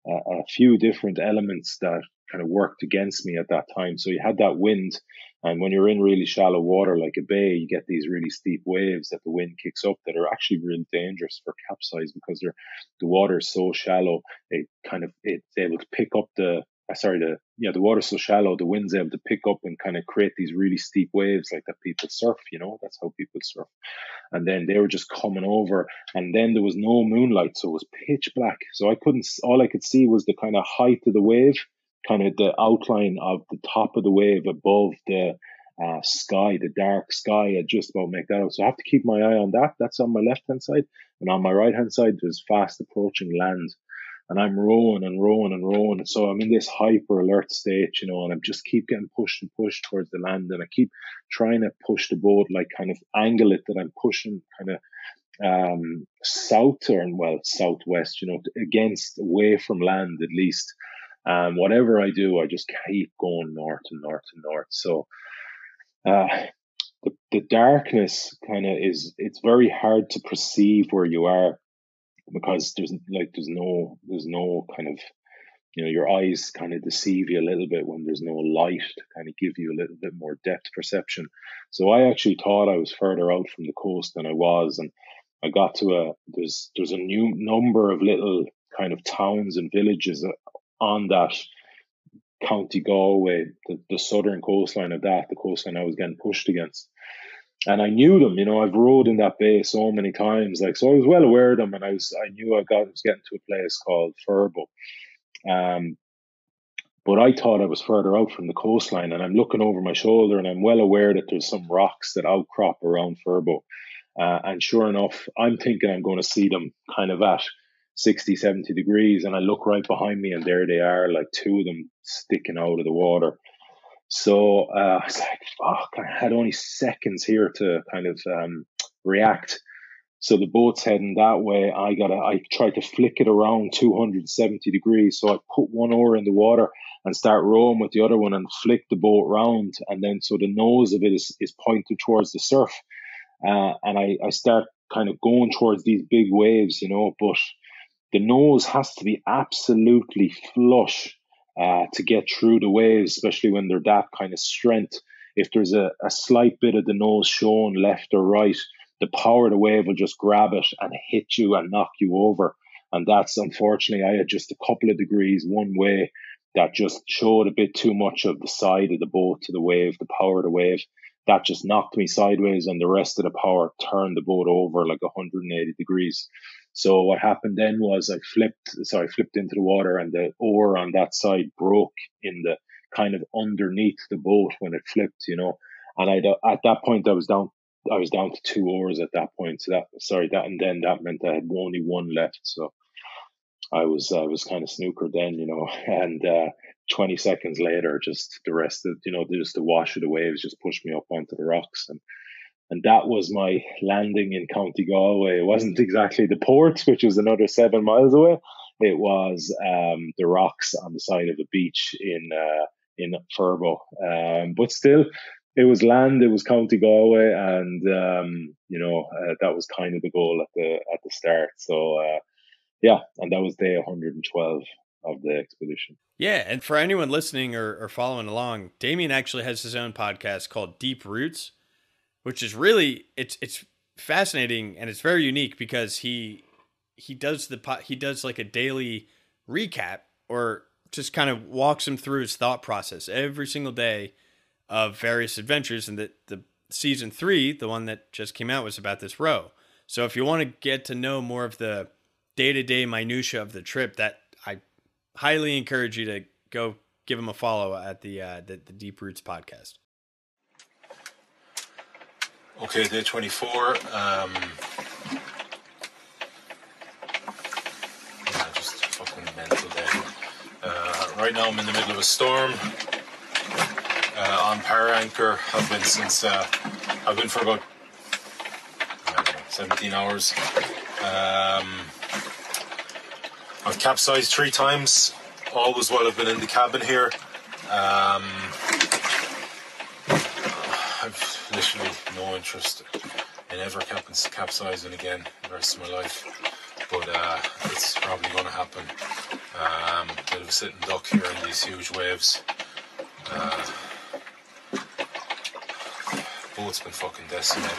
a, a, few different elements that kind of worked against me at that time. So you had that wind, and when you're in really shallow water like a bay, you get these really steep waves that the wind kicks up that are actually really dangerous for capsize because they're the water is so shallow. It kind of it's able to pick up the sorry, the yeah, the water's so shallow, the wind's able to pick up and kind of create these really steep waves like that people surf, you know, that's how people surf. And then they were just coming over, and then there was no moonlight, so it was pitch black. So I couldn't, all I could see was the kind of height of the wave, kind of the outline of the top of the wave above the uh, sky, the dark sky. I just about make that out. So I have to keep my eye on that. That's on my left hand side, and on my right hand side, there's fast approaching land and I'm rowing and rowing and rowing. So I'm in this hyper alert state, you know, and I just keep getting pushed and pushed towards the land, and I keep trying to push the boat, like kind of angle it that I'm pushing, kind of um south or well southwest, you know, against away from land at least. Um, whatever I do, I just keep going north and north and north. So, uh, the, the darkness kind of is, it's very hard to perceive where you are because there's like there's no there's no kind of you know your eyes kind of deceive you a little bit when there's no light to kind of give you a little bit more depth perception. So i actually thought i was further out from the coast than i was and i got to a there's there's a new number of little kind of towns and villages on that county galway the, the southern coastline of that the coastline i was getting pushed against and I knew them. You know, I've rode in that bay so many times. Like, so I was well aware of them, and I was I knew I got was getting to a place called Furbo. Um, but I thought I was further out from the coastline, and I'm looking over my shoulder, and I'm well aware that there's some rocks that outcrop around Furbo. Uh, and sure enough, I'm thinking I'm going to see them kind of at 60, 70 degrees, and I look right behind me, and there they are, like two of them sticking out of the water. So uh, I was like, fuck, I had only seconds here to kind of um, react. So the boat's heading that way. I gotta, I tried to flick it around 270 degrees. So I put one oar in the water and start rowing with the other one and flick the boat round. And then so the nose of it is, is pointed towards the surf. Uh, and I, I start kind of going towards these big waves, you know, but the nose has to be absolutely flush uh, to get through the waves, especially when they're that kind of strength. If there's a, a slight bit of the nose shown left or right, the power of the wave will just grab it and hit you and knock you over. And that's unfortunately, I had just a couple of degrees one way that just showed a bit too much of the side of the boat to the wave, the power of the wave. That just knocked me sideways, and the rest of the power turned the boat over like 180 degrees. So what happened then was I flipped, so I flipped into the water and the oar on that side broke in the kind of underneath the boat when it flipped, you know. And I at that point I was down, I was down to two oars at that point. So that sorry that and then that meant I had only one left. So I was I was kind of snookered then, you know. And uh, 20 seconds later, just the rest of you know just the wash of the waves just pushed me up onto the rocks and and that was my landing in County Galway. It wasn't exactly the port, which was another seven miles away. It was um, the rocks on the side of the beach in uh, in Furbo. Um, but still, it was land, it was County Galway, and um, you know uh, that was kind of the goal at the at the start. So uh, yeah, and that was day 112 of the expedition. Yeah, and for anyone listening or, or following along, Damian actually has his own podcast called Deep Roots, which is really it's it's fascinating and it's very unique because he he does the he does like a daily recap or just kind of walks him through his thought process every single day of various adventures, and that the season three, the one that just came out, was about this row. So if you want to get to know more of the day to day minutia of the trip, that I highly encourage you to go give him a follow at the uh, the, the Deep Roots podcast. Okay, day twenty four. Um, yeah, just fucking mental day. Uh, right now, I'm in the middle of a storm uh, on para anchor. I've been since uh, I've been for about know, 17 hours. Um, I've capsized three times, always while I've been in the cabin here. Um, I've literally no interest in ever capsizing again the rest of my life, but uh, it's probably going to happen. Um, bit of a sitting duck here in these huge waves. Uh, boat's been fucking decimated.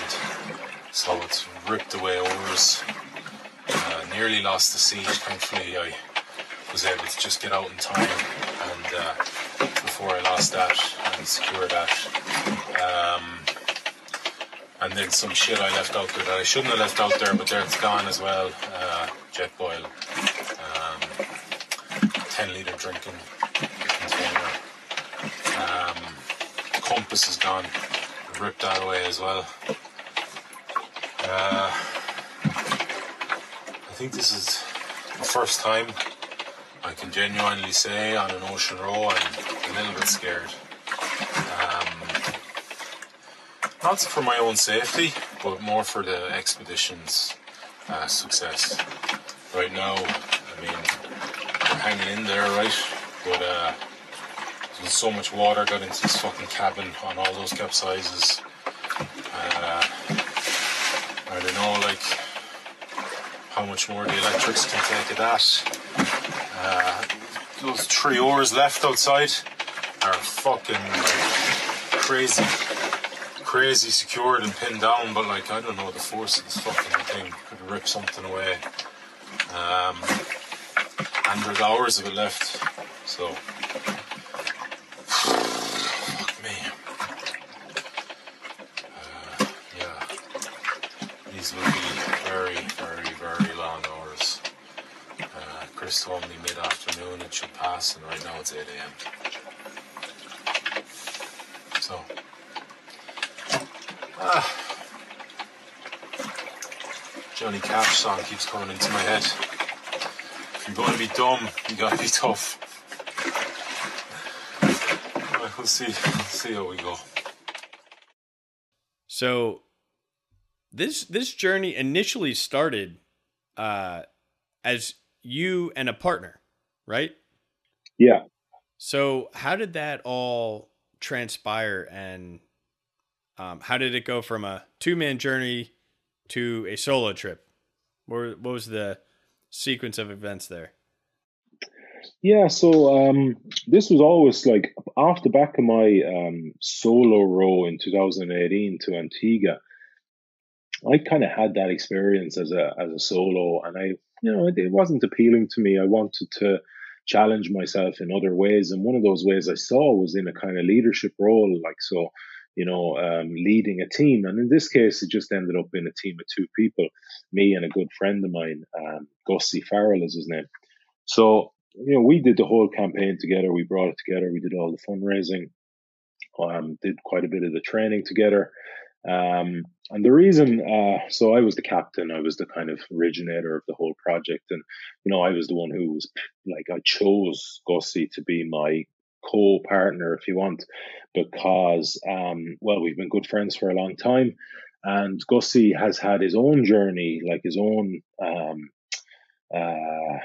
So it's ripped away oars. Uh, nearly lost the siege. Thankfully, I was able to just get out in time and uh, before I lost that and secure that. Um, and then some shit I left out there that I shouldn't have left out there, but there it's gone as well. Uh, Jetboil, um, 10 litre drinking container. Um, compass is gone ripped that away as well. Uh, I think this is the first time I can genuinely say on an ocean row I'm a little bit scared. Um, not for my own safety, but more for the expedition's uh, success. Right now, I mean, we're hanging in there, right? But uh, so much water got into this fucking cabin on all those capsizes. Uh, I don't know, like, how much more the electrics can take of that. Uh, those three oars left outside are fucking crazy, crazy secured and pinned down, but like, I don't know, the force of this fucking thing could rip something away. Um, and there's hours of it left, so fuck me. Uh, yeah, these will be very, very, very long hours. Uh, Chris told me mid-afternoon it should pass, and right now it's 8 a.m. Cash song keeps coming into my head. If you're going to be dumb, you gotta be tough. Right, we'll see. We'll see how we go. So, this this journey initially started uh, as you and a partner, right? Yeah. So how did that all transpire, and um, how did it go from a two man journey to a solo trip? What, was the sequence of events there? Yeah, so um, this was always like off the back of my um, solo row in 2018 to Antigua. I kind of had that experience as a as a solo, and I you know, it, it wasn't appealing to me. I wanted to challenge myself in other ways. And one of those ways I saw was in a kind of leadership role, like so, you know, um, leading a team. And in this case, it just ended up in a team of two people, me and a good friend of mine, um, Gussie Farrell is his name. So, you know, we did the whole campaign together. We brought it together. We did all the fundraising, um, did quite a bit of the training together. Um, and the reason, uh, so I was the captain, I was the kind of originator of the whole project. And, you know, I was the one who was like, I chose Gussie to be my co partner, if you want, because, um, well, we've been good friends for a long time. And Gussie has had his own journey, like his own, um, uh,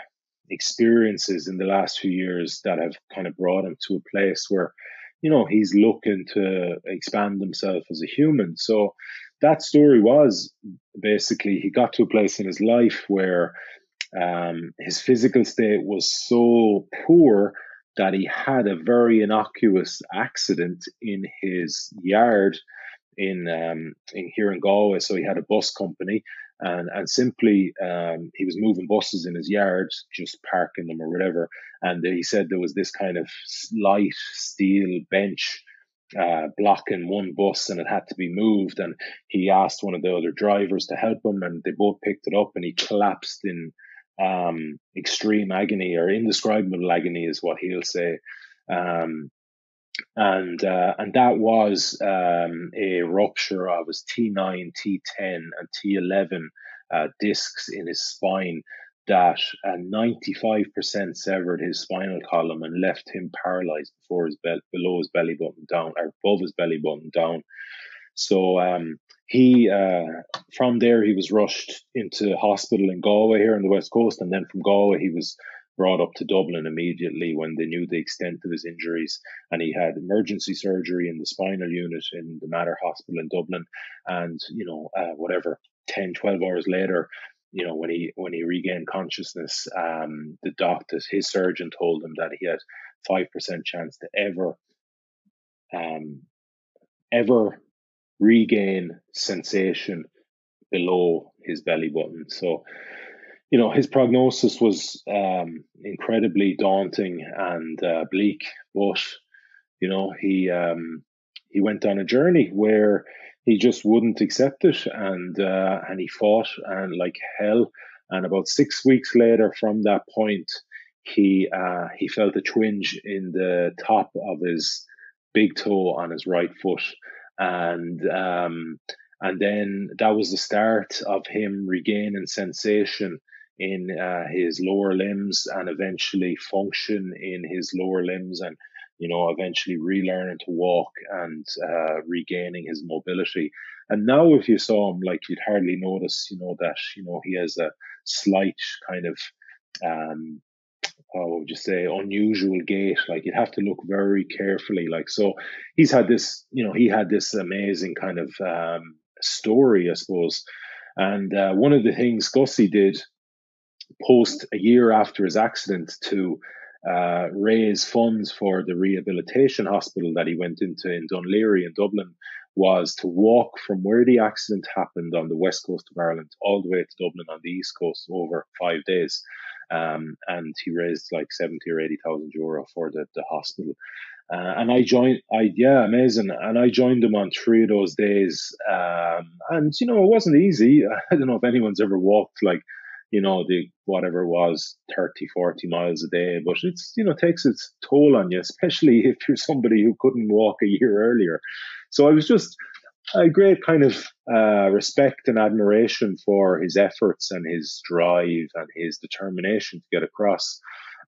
experiences in the last few years that have kind of brought him to a place where you know, he's looking to expand himself as a human. So that story was basically he got to a place in his life where um, his physical state was so poor that he had a very innocuous accident in his yard in um, in here in Galway. So he had a bus company, and and simply um, he was moving buses in his yard, just parking them or whatever. And he said there was this kind of light steel bench uh, blocking one bus, and it had to be moved. And he asked one of the other drivers to help him, and they both picked it up, and he collapsed in um, extreme agony or indescribable agony, is what he'll say. Um, and uh, and that was um, a rupture of his T9, T10, and T11 uh, discs in his spine that uh, 95% severed his spinal column and left him paralyzed before his be- below his belly button down or above his belly button down. So um, he uh, from there he was rushed into hospital in Galway here on the west coast, and then from Galway he was brought up to Dublin immediately when they knew the extent of his injuries. And he had emergency surgery in the spinal unit in the Mater Hospital in Dublin. And, you know, uh, whatever, 10, 12 hours later, you know, when he when he regained consciousness, um, the doctors, his surgeon told him that he had five percent chance to ever, um, ever regain sensation below his belly button. So you know, his prognosis was um, incredibly daunting and uh, bleak, but you know, he um, he went on a journey where he just wouldn't accept it, and uh, and he fought and like hell. And about six weeks later, from that point, he uh, he felt a twinge in the top of his big toe on his right foot, and um, and then that was the start of him regaining sensation in uh, his lower limbs and eventually function in his lower limbs and you know eventually relearning to walk and uh, regaining his mobility. And now if you saw him like you'd hardly notice you know that you know he has a slight kind of um how would you say unusual gait like you'd have to look very carefully like so he's had this you know he had this amazing kind of um story i suppose and uh, one of the things Gussie did post a year after his accident to uh, raise funds for the rehabilitation hospital that he went into in Dún Laoghaire in Dublin was to walk from where the accident happened on the west coast of Ireland all the way to Dublin on the east coast over five days. Um, and he raised like 70 or 80,000 euro for the, the hospital. Uh, and I joined, I, yeah, amazing. And I joined him on three of those days. Um, and, you know, it wasn't easy. I don't know if anyone's ever walked like you know, the whatever was 30, 40 miles a day. But it's, you know, takes its toll on you, especially if you're somebody who couldn't walk a year earlier. So I was just a great kind of uh, respect and admiration for his efforts and his drive and his determination to get across.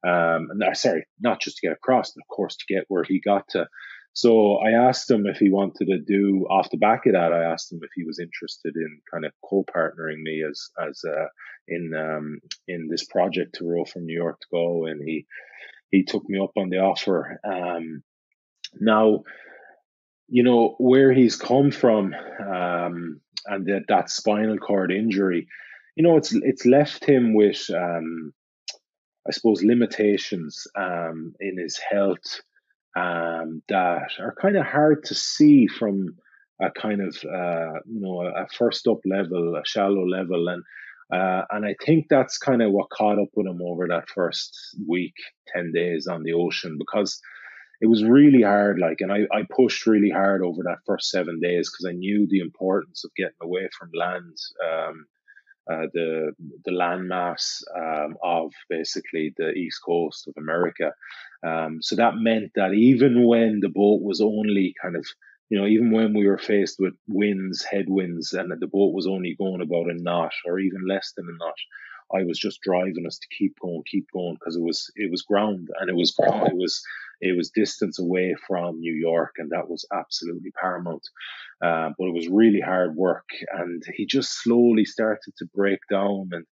Um, and uh, sorry, not just to get across, but of course to get where he got to. So I asked him if he wanted to do off the back of that. I asked him if he was interested in kind of co-partnering me as as uh, in um, in this project to row from New York to go, and he he took me up on the offer. Um, now, you know where he's come from, um, and that that spinal cord injury. You know, it's it's left him with, um, I suppose, limitations um, in his health um, that are kind of hard to see from a kind of uh, you know a first up level, a shallow level, and uh, and I think that's kind of what caught up with him over that first week, ten days on the ocean because it was really hard. Like, and I, I pushed really hard over that first seven days because I knew the importance of getting away from land. Um, uh, the the landmass um, of basically the east coast of America. Um, so that meant that even when the boat was only kind of, you know, even when we were faced with winds, headwinds, and the boat was only going about a knot or even less than a knot, I was just driving us to keep going, keep going because it was it was ground and it was ground, it was it was distance away from New York, and that was absolutely paramount. Uh, but it was really hard work, and he just slowly started to break down, and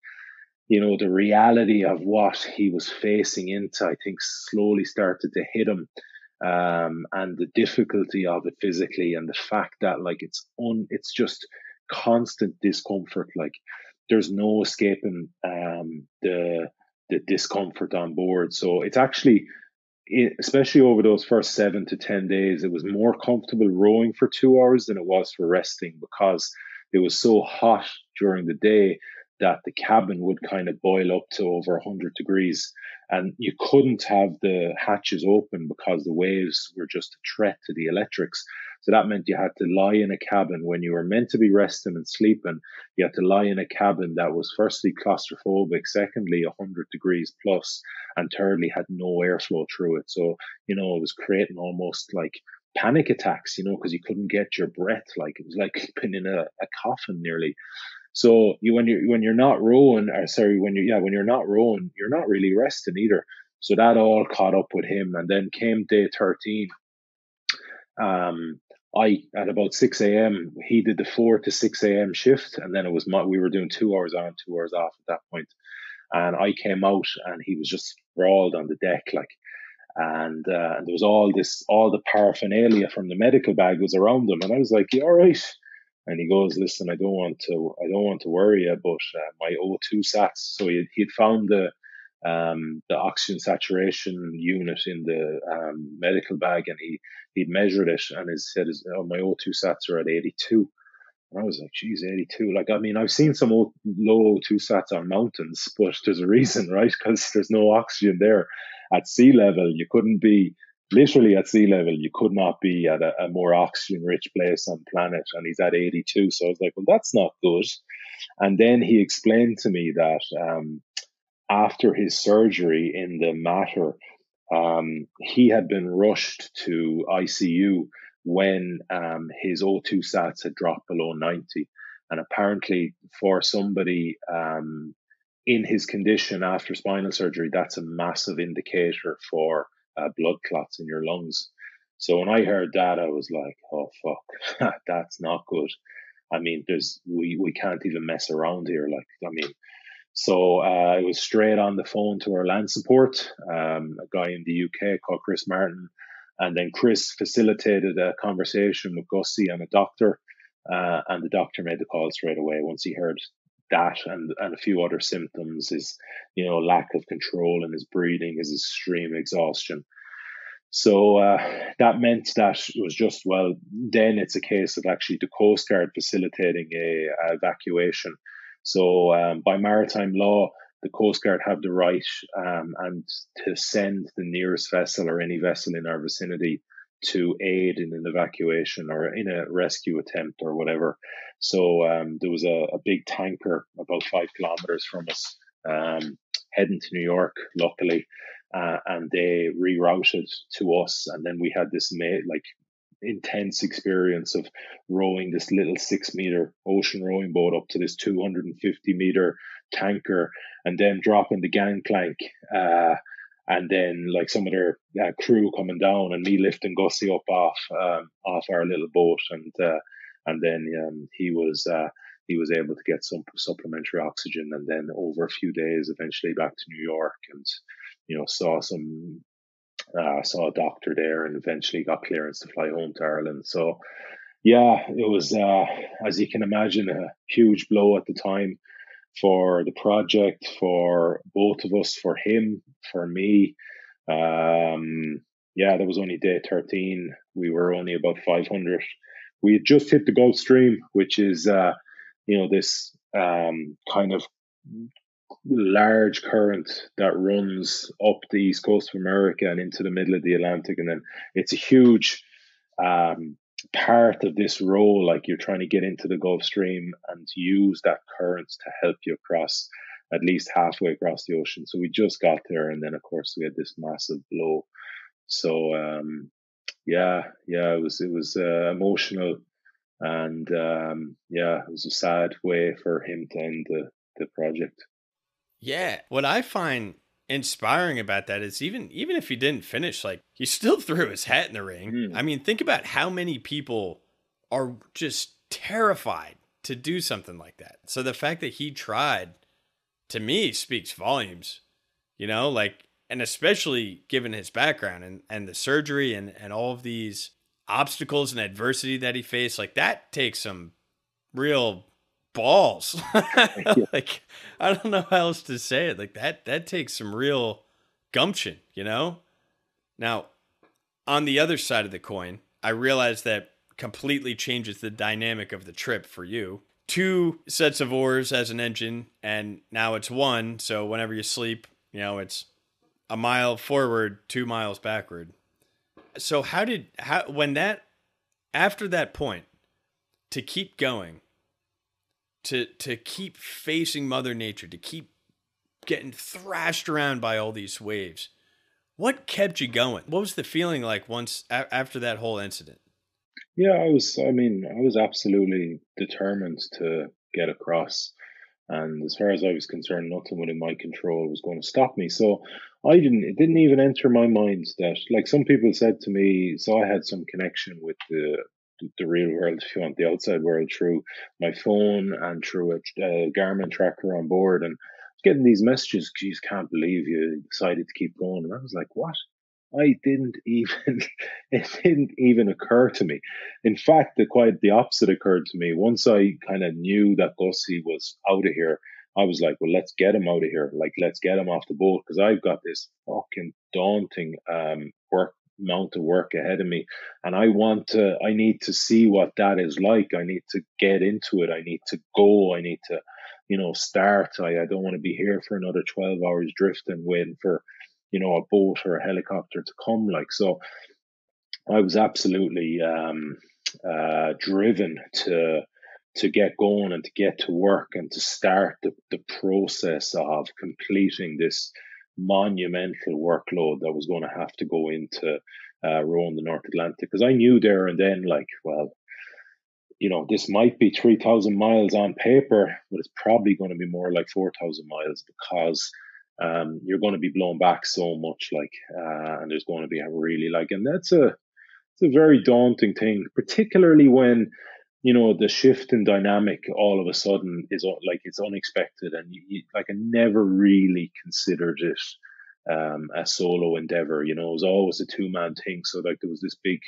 you know the reality of what he was facing into, I think, slowly started to hit him. um, and the difficulty of it physically, and the fact that like it's un, it's just constant discomfort. Like there's no escaping um, the the discomfort on board. So it's actually, especially over those first seven to ten days, it was more comfortable rowing for two hours than it was for resting because it was so hot during the day that the cabin would kind of boil up to over 100 degrees and you couldn't have the hatches open because the waves were just a threat to the electrics so that meant you had to lie in a cabin when you were meant to be resting and sleeping. You had to lie in a cabin that was firstly claustrophobic, secondly 100 degrees plus, and thirdly had no airflow through it. So, you know, it was creating almost like panic attacks, you know, because you couldn't get your breath. Like it was like being in a, a coffin nearly. So you when you when you're not rowing, or sorry, when you yeah when you're not rowing, you're not really resting either. So that all caught up with him, and then came day thirteen. Um, I at about six a.m. He did the four to six a.m. shift, and then it was my, we were doing two hours on, two hours off at that point. And I came out, and he was just sprawled on the deck, like, and, uh, and there was all this, all the paraphernalia from the medical bag was around him, and I was like, "You all right?" And he goes, "Listen, I don't want to, I don't want to worry you, but uh, my O2 sats." So he he'd found the um, the oxygen saturation unit in the um, medical bag, and he he measured it, and he said, "Oh, my O2 sats are at 82." And I was like, "Geez, 82." Like, I mean, I've seen some low O2 sats on mountains, but there's a reason, right? Because there's no oxygen there. At sea level, you couldn't be literally at sea level. You could not be at a, a more oxygen-rich place on planet, and he's at 82. So I was like, "Well, that's not good." And then he explained to me that um, after his surgery in the Mater, um, he had been rushed to ICU when um, his O2 sats had dropped below 90. And apparently, for somebody um, in his condition after spinal surgery, that's a massive indicator for uh, blood clots in your lungs. So when I heard that, I was like, "Oh fuck, that's not good." I mean, there's we we can't even mess around here. Like, I mean, so uh, I was straight on the phone to our land support, um, a guy in the UK called Chris Martin. And then Chris facilitated a conversation with Gussie and a doctor. Uh, and the doctor made the call straight away once he heard that and, and a few other symptoms his, you know, lack of control in his breathing, his extreme exhaustion. So uh, that meant that it was just, well, then it's a case of actually the Coast Guard facilitating a, a evacuation so um, by maritime law, the Coast Guard have the right um, and to send the nearest vessel or any vessel in our vicinity to aid in an evacuation or in a rescue attempt or whatever. So um, there was a, a, big tanker about five kilometers from us um, heading to New York, luckily, uh, and they rerouted to us. And then we had this ma- like intense experience of rowing this little six meter ocean rowing boat up to this 250 meter tanker and then dropping the gangplank uh, and then like some of their uh, crew coming down and me lifting Gussie up off um, off our little boat and uh, and then um, he was uh, he was able to get some supplementary oxygen and then over a few days eventually back to New York and you know saw some uh, saw a doctor there and eventually got clearance to fly home to Ireland. So, yeah, it was, uh, as you can imagine, a huge blow at the time for the project, for both of us, for him, for me. Um, yeah, there was only day 13. We were only about 500. We had just hit the Gulf Stream, which is, uh, you know, this um, kind of large current that runs up the east coast of America and into the middle of the Atlantic, and then it's a huge um, part of this role. Like you're trying to get into the Gulf Stream and use that current to help you across at least halfway across the ocean. So we just got there, and then of course we had this massive blow. So um, yeah, yeah, it was it was uh, emotional, and um, yeah, it was a sad way for him to end the the project. Yeah. What I find inspiring about that is even even if he didn't finish, like he still threw his hat in the ring. Mm. I mean, think about how many people are just terrified to do something like that. So the fact that he tried to me speaks volumes. You know, like and especially given his background and, and the surgery and, and all of these obstacles and adversity that he faced, like that takes some real balls. like I don't know how else to say it. Like that that takes some real gumption, you know? Now, on the other side of the coin, I realize that completely changes the dynamic of the trip for you. Two sets of oars as an engine, and now it's one. So whenever you sleep, you know, it's a mile forward, two miles backward. So how did how when that after that point to keep going, to to keep facing Mother Nature, to keep getting thrashed around by all these waves. What kept you going? What was the feeling like once a- after that whole incident? Yeah, I was. I mean, I was absolutely determined to get across, and as far as I was concerned, nothing within my control was going to stop me. So I didn't. It didn't even enter my mind that, like some people said to me, so I had some connection with the the real world, if you want, the outside world through my phone and through a, a Garmin tracker on board, and getting these messages. Geez, can't believe you decided to keep going, and I was like, what? I didn't even, it didn't even occur to me. In fact, the quite the opposite occurred to me. Once I kind of knew that Gussie was out of here, I was like, well, let's get him out of here. Like, let's get him off the boat because I've got this fucking daunting um, work amount of work ahead of me, and I want to. I need to see what that is like. I need to get into it. I need to go. I need to, you know, start. I, I don't want to be here for another twelve hours drifting, waiting for you know, a boat or a helicopter to come. Like, so I was absolutely um, uh, driven to to get going and to get to work and to start the, the process of completing this monumental workload that was going to have to go into uh, rowing the North Atlantic. Because I knew there and then, like, well, you know, this might be 3,000 miles on paper, but it's probably going to be more like 4,000 miles because um, you're going to be blown back so much, like, uh, and there's going to be a really like, and that's a, it's a very daunting thing, particularly when, you know, the shift in dynamic all of a sudden is like it's unexpected, and you, you like I never really considered it um, a solo endeavor. You know, it was always a two man thing. So like there was this big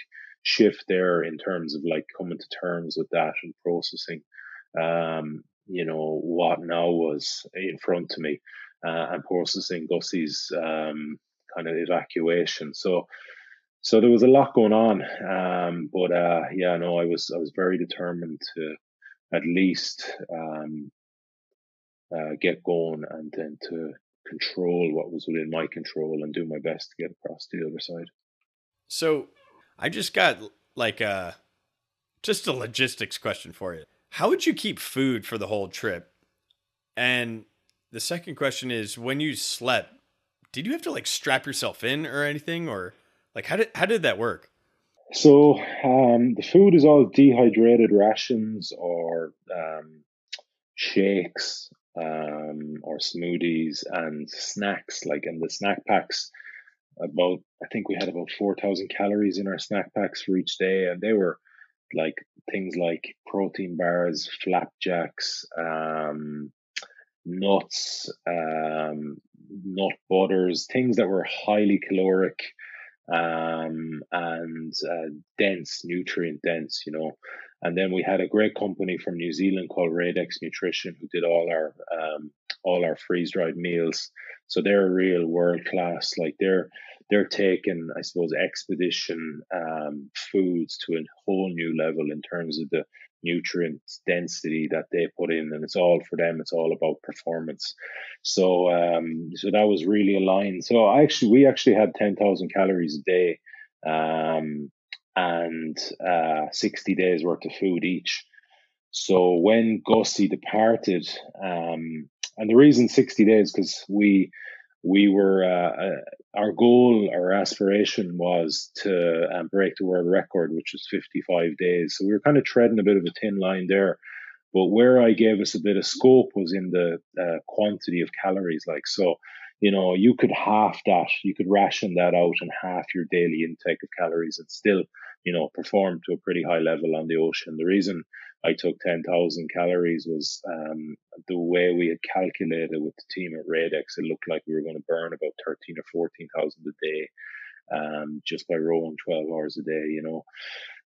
shift there in terms of like coming to terms with that and processing. Um, you know what now was in front of me uh, and processing Gussie's um, kind of evacuation. So, so there was a lot going on. Um, but uh, yeah, no, I was I was very determined to at least um, uh, get going and then to control what was within my control and do my best to get across to the other side. So, I just got like a uh, just a logistics question for you. How would you keep food for the whole trip? And the second question is when you slept, did you have to like strap yourself in or anything or like how did how did that work? So um, the food is all dehydrated rations or um, shakes um, or smoothies and snacks. Like in the snack packs, about I think we had about four thousand calories in our snack packs for each day, and they were like things like protein bars, flapjacks, um, nuts, um, nut butters, things that were highly caloric um, and uh, dense, nutrient dense, you know. And then we had a great company from New Zealand called Radix Nutrition who did all our um, all our freeze dried meals. So they're real world class. Like they're they're taking, I suppose, expedition um, foods to a whole new level in terms of the nutrient density that they put in, and it's all for them. It's all about performance. So, um, so that was really aligned. So, I actually, we actually had ten thousand calories a day, um, and uh, sixty days worth of food each. So when Gussie departed, um, and the reason sixty days because we we were uh, uh, our goal, our aspiration was to um, break the world record, which was 55 days. So we were kind of treading a bit of a thin line there. But where I gave us a bit of scope was in the uh, quantity of calories. Like so, you know, you could half that, you could ration that out and half your daily intake of calories and still, you know, perform to a pretty high level on the ocean. The reason I took 10,000 calories was um, the way we had calculated with the team at Radix. It looked like we were going to burn about 13 or 14,000 a day um, just by rowing 12 hours a day, you know.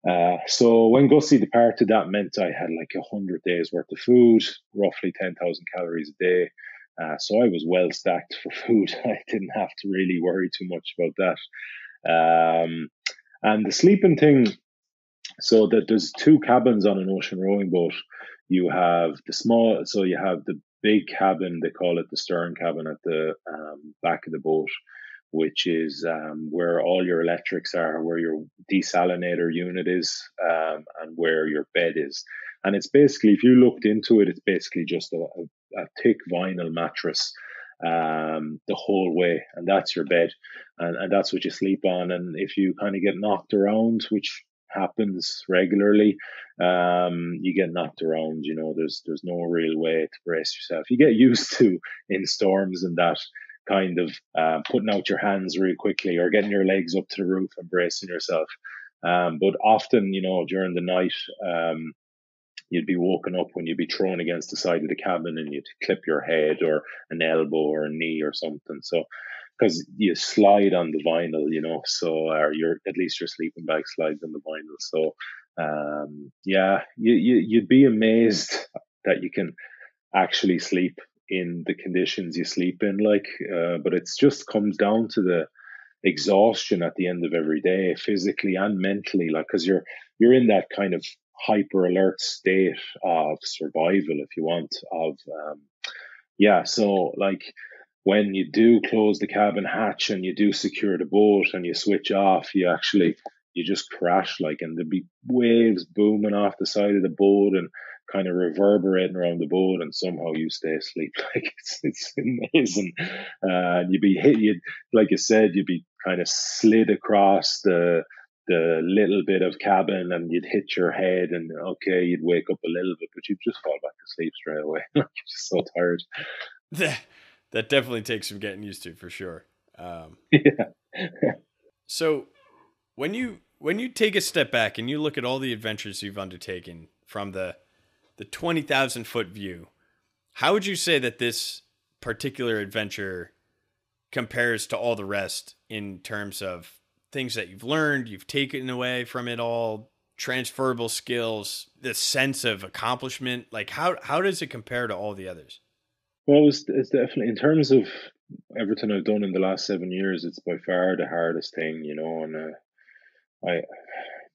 Uh, so when Gussie departed, that meant I had like a hundred days worth of food, roughly 10,000 calories a day. Uh, so I was well stacked for food. I didn't have to really worry too much about that. Um, and the sleeping thing, so that there's two cabins on an ocean rowing boat. You have the small, so you have the big cabin, they call it the stern cabin at the um, back of the boat, which is um, where all your electrics are, where your desalinator unit is, um, and where your bed is. And it's basically, if you looked into it, it's basically just a, a, thick vinyl mattress um, the whole way, and that's your bed, and, and that's what you sleep on. And if you kind of get knocked around, which happens regularly, um, you get knocked around. You know, there's there's no real way to brace yourself. You get used to in storms and that kind of uh, putting out your hands really quickly or getting your legs up to the roof and bracing yourself. Um, but often, you know, during the night, um, you'd be woken up when you'd be thrown against the side of the cabin and you'd clip your head or an elbow or a knee or something. So, because you slide on the vinyl, you know, so or your at least your sleeping bag slides on the vinyl. So, um, yeah, you, you you'd be amazed that you can actually sleep in the conditions you sleep in like uh, but it's just comes down to the exhaustion at the end of every day physically and mentally like because you're you're in that kind of hyper alert state of survival if you want of um, yeah so like when you do close the cabin hatch and you do secure the boat and you switch off you actually you just crash like and there'd be waves booming off the side of the boat and kind of reverberating around the boat and somehow you stay asleep. Like it's it's amazing. Uh, you'd be hit you like you said, you'd be kind of slid across the the little bit of cabin and you'd hit your head and okay, you'd wake up a little bit, but you'd just fall back to sleep straight away. You're just so tired. That definitely takes some getting used to for sure. Um, yeah. so when you when you take a step back and you look at all the adventures you've undertaken from the the 20,000 foot view, how would you say that this particular adventure compares to all the rest in terms of things that you've learned, you've taken away from it all, transferable skills, the sense of accomplishment? Like how how does it compare to all the others? Well, it's, it's definitely in terms of everything I've done in the last seven years. It's by far the hardest thing, you know, and uh, I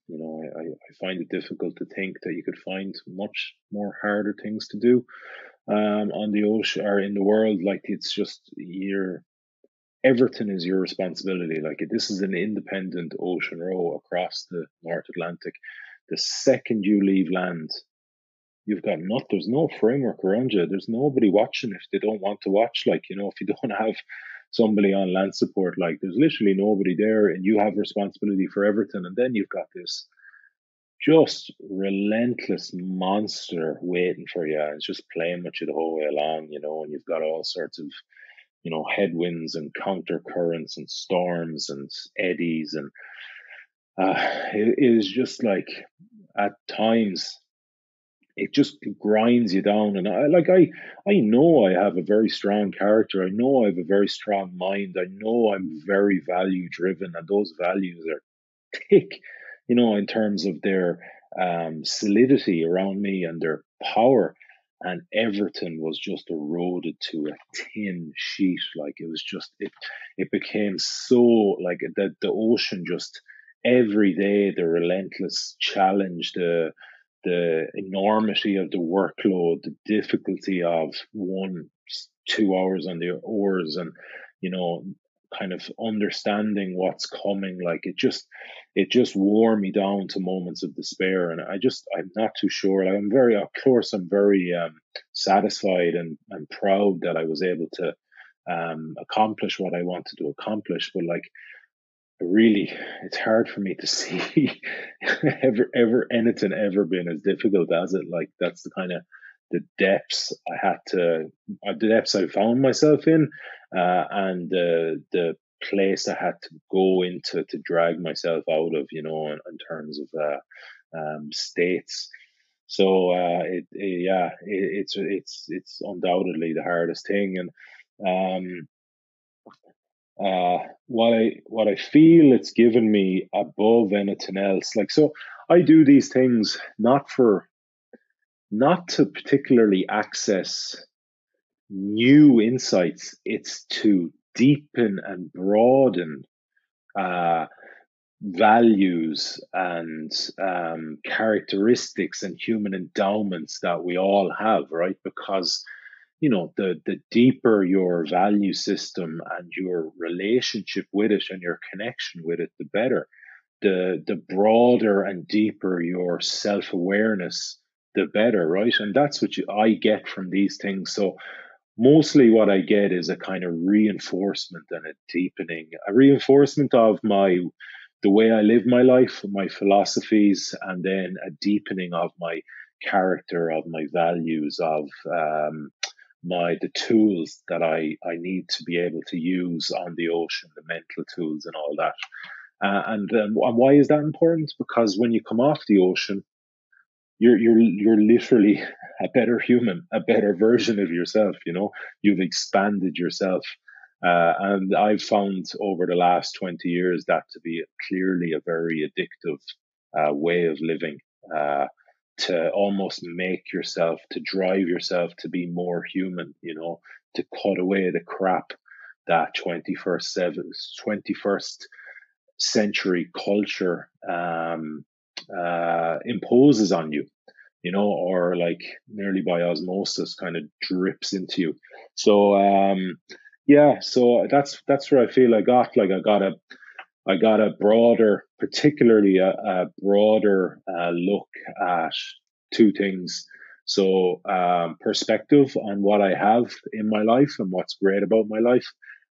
you know, I, I find it difficult to think that you could find much more harder things to do um, on the ocean or in the world. Like it's just your everything is your responsibility. Like this is an independent ocean row across the North Atlantic. The second you leave land, you've got not. There's no framework around you. There's nobody watching if they don't want to watch. Like you know, if you don't have somebody on land support, like there's literally nobody there and you have responsibility for everything. And then you've got this just relentless monster waiting for you. It's just playing with you the whole way along, you know, and you've got all sorts of, you know, headwinds and counter currents and storms and eddies. And uh, it is just like at times it just grinds you down. And I like I I know I have a very strong character. I know I have a very strong mind. I know I'm very value driven, and those values are thick, you know, in terms of their um, solidity around me and their power. And everything was just eroded to a tin sheet. Like it was just it it became so like the the ocean just every day the relentless challenge the the enormity of the workload, the difficulty of one, two hours on the oars and, you know, kind of understanding what's coming. Like it just, it just wore me down to moments of despair. And I just, I'm not too sure. Like I'm very, of course, I'm very um, satisfied and, and proud that I was able to um, accomplish what I wanted to accomplish. But like, really it's hard for me to see ever ever anything ever been as difficult as it. Like that's the kind of the depths i had to uh, the depths i found myself in uh, and the the place i had to go into to drag myself out of you know in, in terms of uh, um, states. So uh, it, it, yeah, it, it's it's it's undoubtedly the hardest thing, and um, uh, what I what I feel it's given me above anything else. Like so, I do these things not for not to particularly access new insights. It's to deepen and broaden uh, values and um, characteristics and human endowments that we all have, right? Because you know the the deeper your value system and your relationship with it and your connection with it, the better. The the broader and deeper your self awareness, the better, right? And that's what you, I get from these things. So mostly what I get is a kind of reinforcement and a deepening, a reinforcement of my the way I live my life, my philosophies, and then a deepening of my character, of my values, of um, my the tools that I, I need to be able to use on the ocean, the mental tools and all that. Uh, and, um, why is that important? Because when you come off the ocean, you're you're you're literally a better human, a better version of yourself. You know, you've expanded yourself uh, and I've found over the last 20 years that to be clearly a very addictive uh, way of living, uh, to almost make yourself, to drive yourself to be more human, you know, to cut away the crap that 21st, 21st century culture um, uh, imposes on you, you know, or like nearly by osmosis kind of drips into you. So, um, yeah, so that's that's where I feel I got like I got a I got a broader, particularly a, a broader uh, look at two things. So um, perspective on what I have in my life and what's great about my life,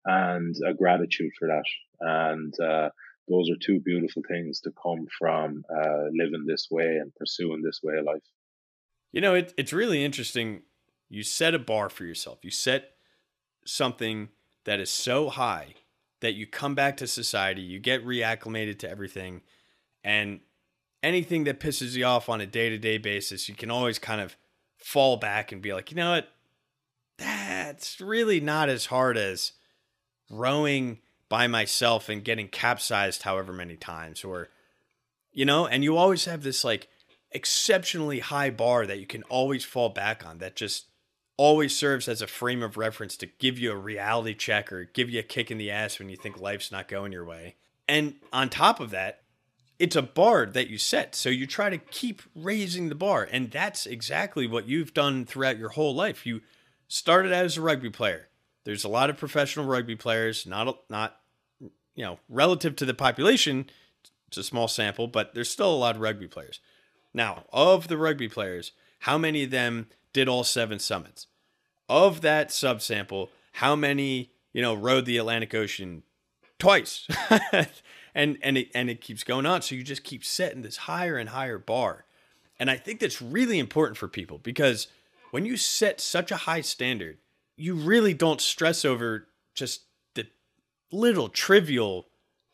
and a gratitude for that. And uh, those are two beautiful things to come from uh, living this way and pursuing this way of life. You know, it, it's really interesting. You set a bar for yourself. You set something that is so high that you come back to society, you get reacclimated to everything, and anything that pisses you off on a day to day basis, you can always kind of fall back and be like, you know what? That's really not as hard as rowing by myself and getting capsized however many times, or, you know, and you always have this like exceptionally high bar that you can always fall back on that just always serves as a frame of reference to give you a reality check or give you a kick in the ass when you think life's not going your way. And on top of that, it's a bar that you set. So you try to keep raising the bar. And that's exactly what you've done throughout your whole life. You started out as a rugby player. There's a lot of professional rugby players, not not you know, relative to the population, it's a small sample, but there's still a lot of rugby players. Now, of the rugby players, how many of them did all seven summits? of that subsample, how many, you know, rowed the Atlantic Ocean twice? and and it and it keeps going on. So you just keep setting this higher and higher bar. And I think that's really important for people because when you set such a high standard, you really don't stress over just the little trivial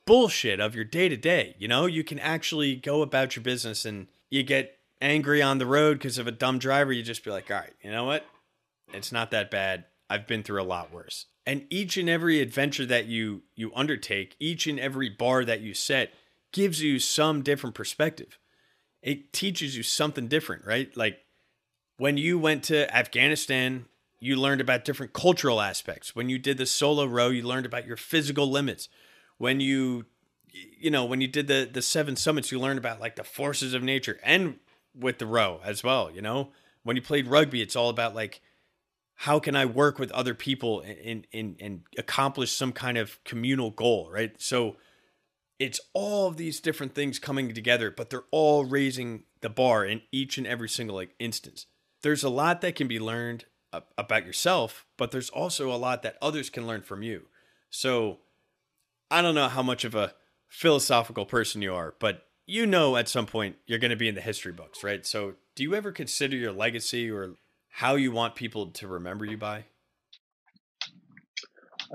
bullshit of your day to day. You know, you can actually go about your business and you get angry on the road because of a dumb driver. You just be like, all right, you know what? It's not that bad. I've been through a lot worse. And each and every adventure that you you undertake, each and every bar that you set gives you some different perspective. It teaches you something different, right? Like when you went to Afghanistan, you learned about different cultural aspects. When you did the solo row, you learned about your physical limits. When you you know, when you did the the seven summits, you learned about like the forces of nature and with the row as well, you know? When you played rugby, it's all about like how can I work with other people and, and, and accomplish some kind of communal goal, right? So it's all of these different things coming together, but they're all raising the bar in each and every single like instance. There's a lot that can be learned about yourself, but there's also a lot that others can learn from you. So I don't know how much of a philosophical person you are, but you know at some point you're going to be in the history books, right? So do you ever consider your legacy or how you want people to remember you by?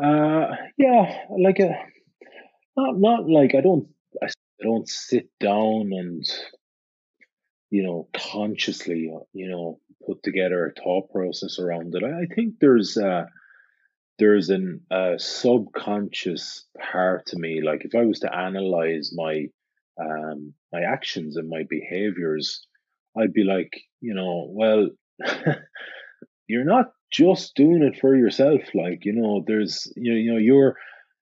Uh, yeah, like a uh, not not like I don't I don't sit down and you know, consciously, you know, put together a thought process around it. I, think there's uh, there's an a subconscious part to me. Like if I was to analyze my um, my actions and my behaviors, I'd be like, you know, well, you're not just doing it for yourself. Like, you know, there's, you know, you know, you're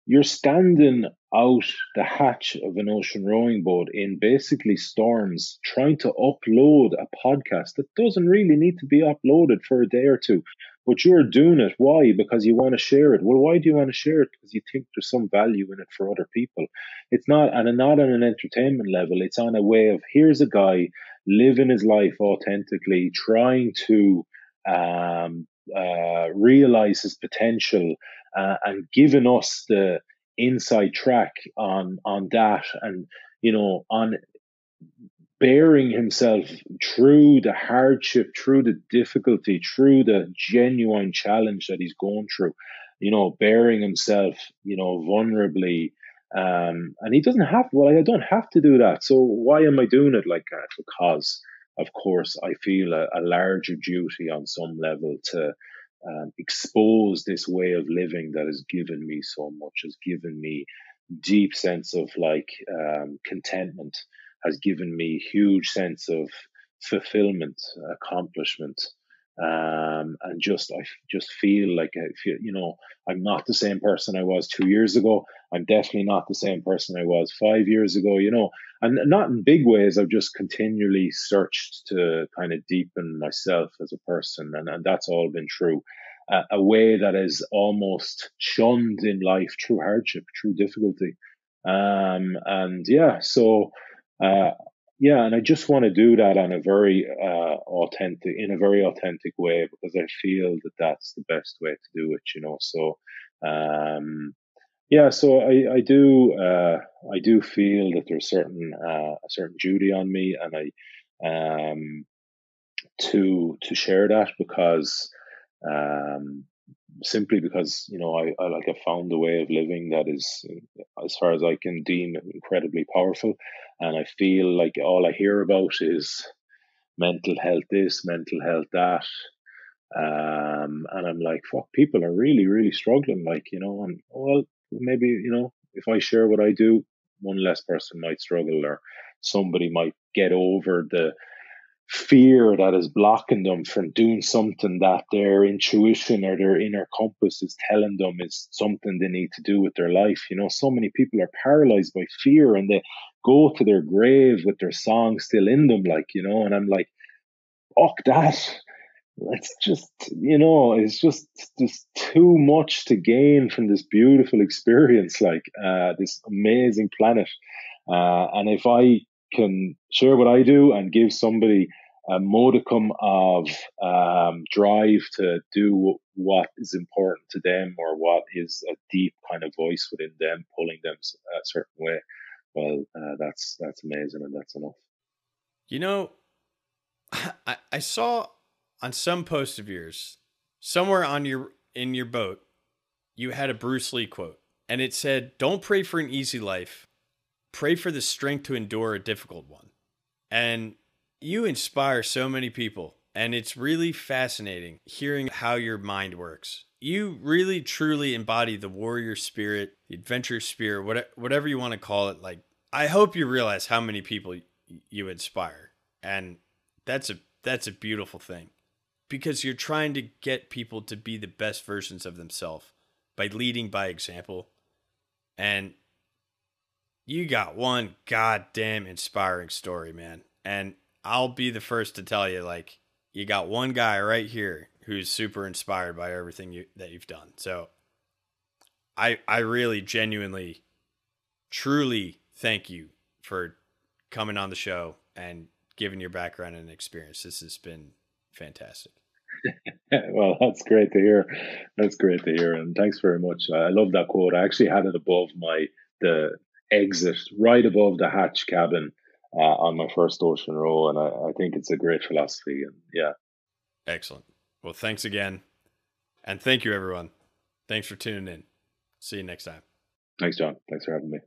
you're standing out the hatch of an ocean rowing boat in basically storms trying to upload a podcast that doesn't really need to be uploaded for a day or two but you're doing it. Why? Because you want to share it. Well why do you want to share it? Because you think there's some value in it for other people. It's not and not on an entertainment level. It's on a way of here's a guy living his life authentically trying to um, uh, realize his potential uh, and giving us the inside track on on that and you know on bearing himself through the hardship through the difficulty through the genuine challenge that he's going through you know bearing himself you know vulnerably. Um and he doesn't have well i don't have to do that. So why am i doing it like that? Because of course i feel a, a larger duty on some level to um, expose this way of living that has given me so much, has given me deep sense of like um, contentment, has given me huge sense of fulfillment, accomplishment, um, and just I just feel like I feel you know I'm not the same person I was two years ago. I'm definitely not the same person I was five years ago. You know, and not in big ways. I've just continually searched to kind of deepen myself as a person, and and that's all been true. A way that is almost shunned in life through hardship, through difficulty, um, and yeah, so. Uh, yeah, and I just want to do that on a very uh, authentic, in a very authentic way, because I feel that that's the best way to do it. You know, so um, yeah, so I I do uh, I do feel that there's certain uh, a certain duty on me, and I um, to to share that because um, simply because you know I, I like I found a way of living that is, as far as I can deem, incredibly powerful, and I feel like all I hear about is mental health this, mental health that, um, and I'm like, fuck, people are really, really struggling, like you know, and well, maybe you know, if I share what I do, one less person might struggle, or somebody might get over the fear that is blocking them from doing something that their intuition or their inner compass is telling them is something they need to do with their life. You know, so many people are paralyzed by fear and they go to their grave with their song still in them, like, you know, and I'm like, fuck that. It's just, you know, it's just just too much to gain from this beautiful experience, like uh, this amazing planet. Uh, and if I can share what I do and give somebody a modicum of um, drive to do what is important to them or what is a deep kind of voice within them, pulling them a certain way, well, uh, that's that's amazing and that's enough. You know, I, I saw on some post of yours somewhere on your in your boat, you had a Bruce Lee quote, and it said, "Don't pray for an easy life, pray for the strength to endure a difficult one." And you inspire so many people, and it's really fascinating hearing how your mind works. You really truly embody the warrior spirit, the adventure spirit, whatever you want to call it. Like, I hope you realize how many people you inspire, and that's a that's a beautiful thing because you're trying to get people to be the best versions of themselves by leading by example. And you got one goddamn inspiring story, man. And I'll be the first to tell you, like, you got one guy right here who's super inspired by everything you, that you've done. So I I really genuinely truly thank you for coming on the show and giving your background and experience. This has been fantastic. well, that's great to hear. That's great to hear, and thanks very much. I love that quote. I actually had it above my the exit, right above the hatch cabin uh, on my first ocean row, and I, I think it's a great philosophy. And yeah, excellent. Well, thanks again, and thank you, everyone. Thanks for tuning in. See you next time. Thanks, John. Thanks for having me.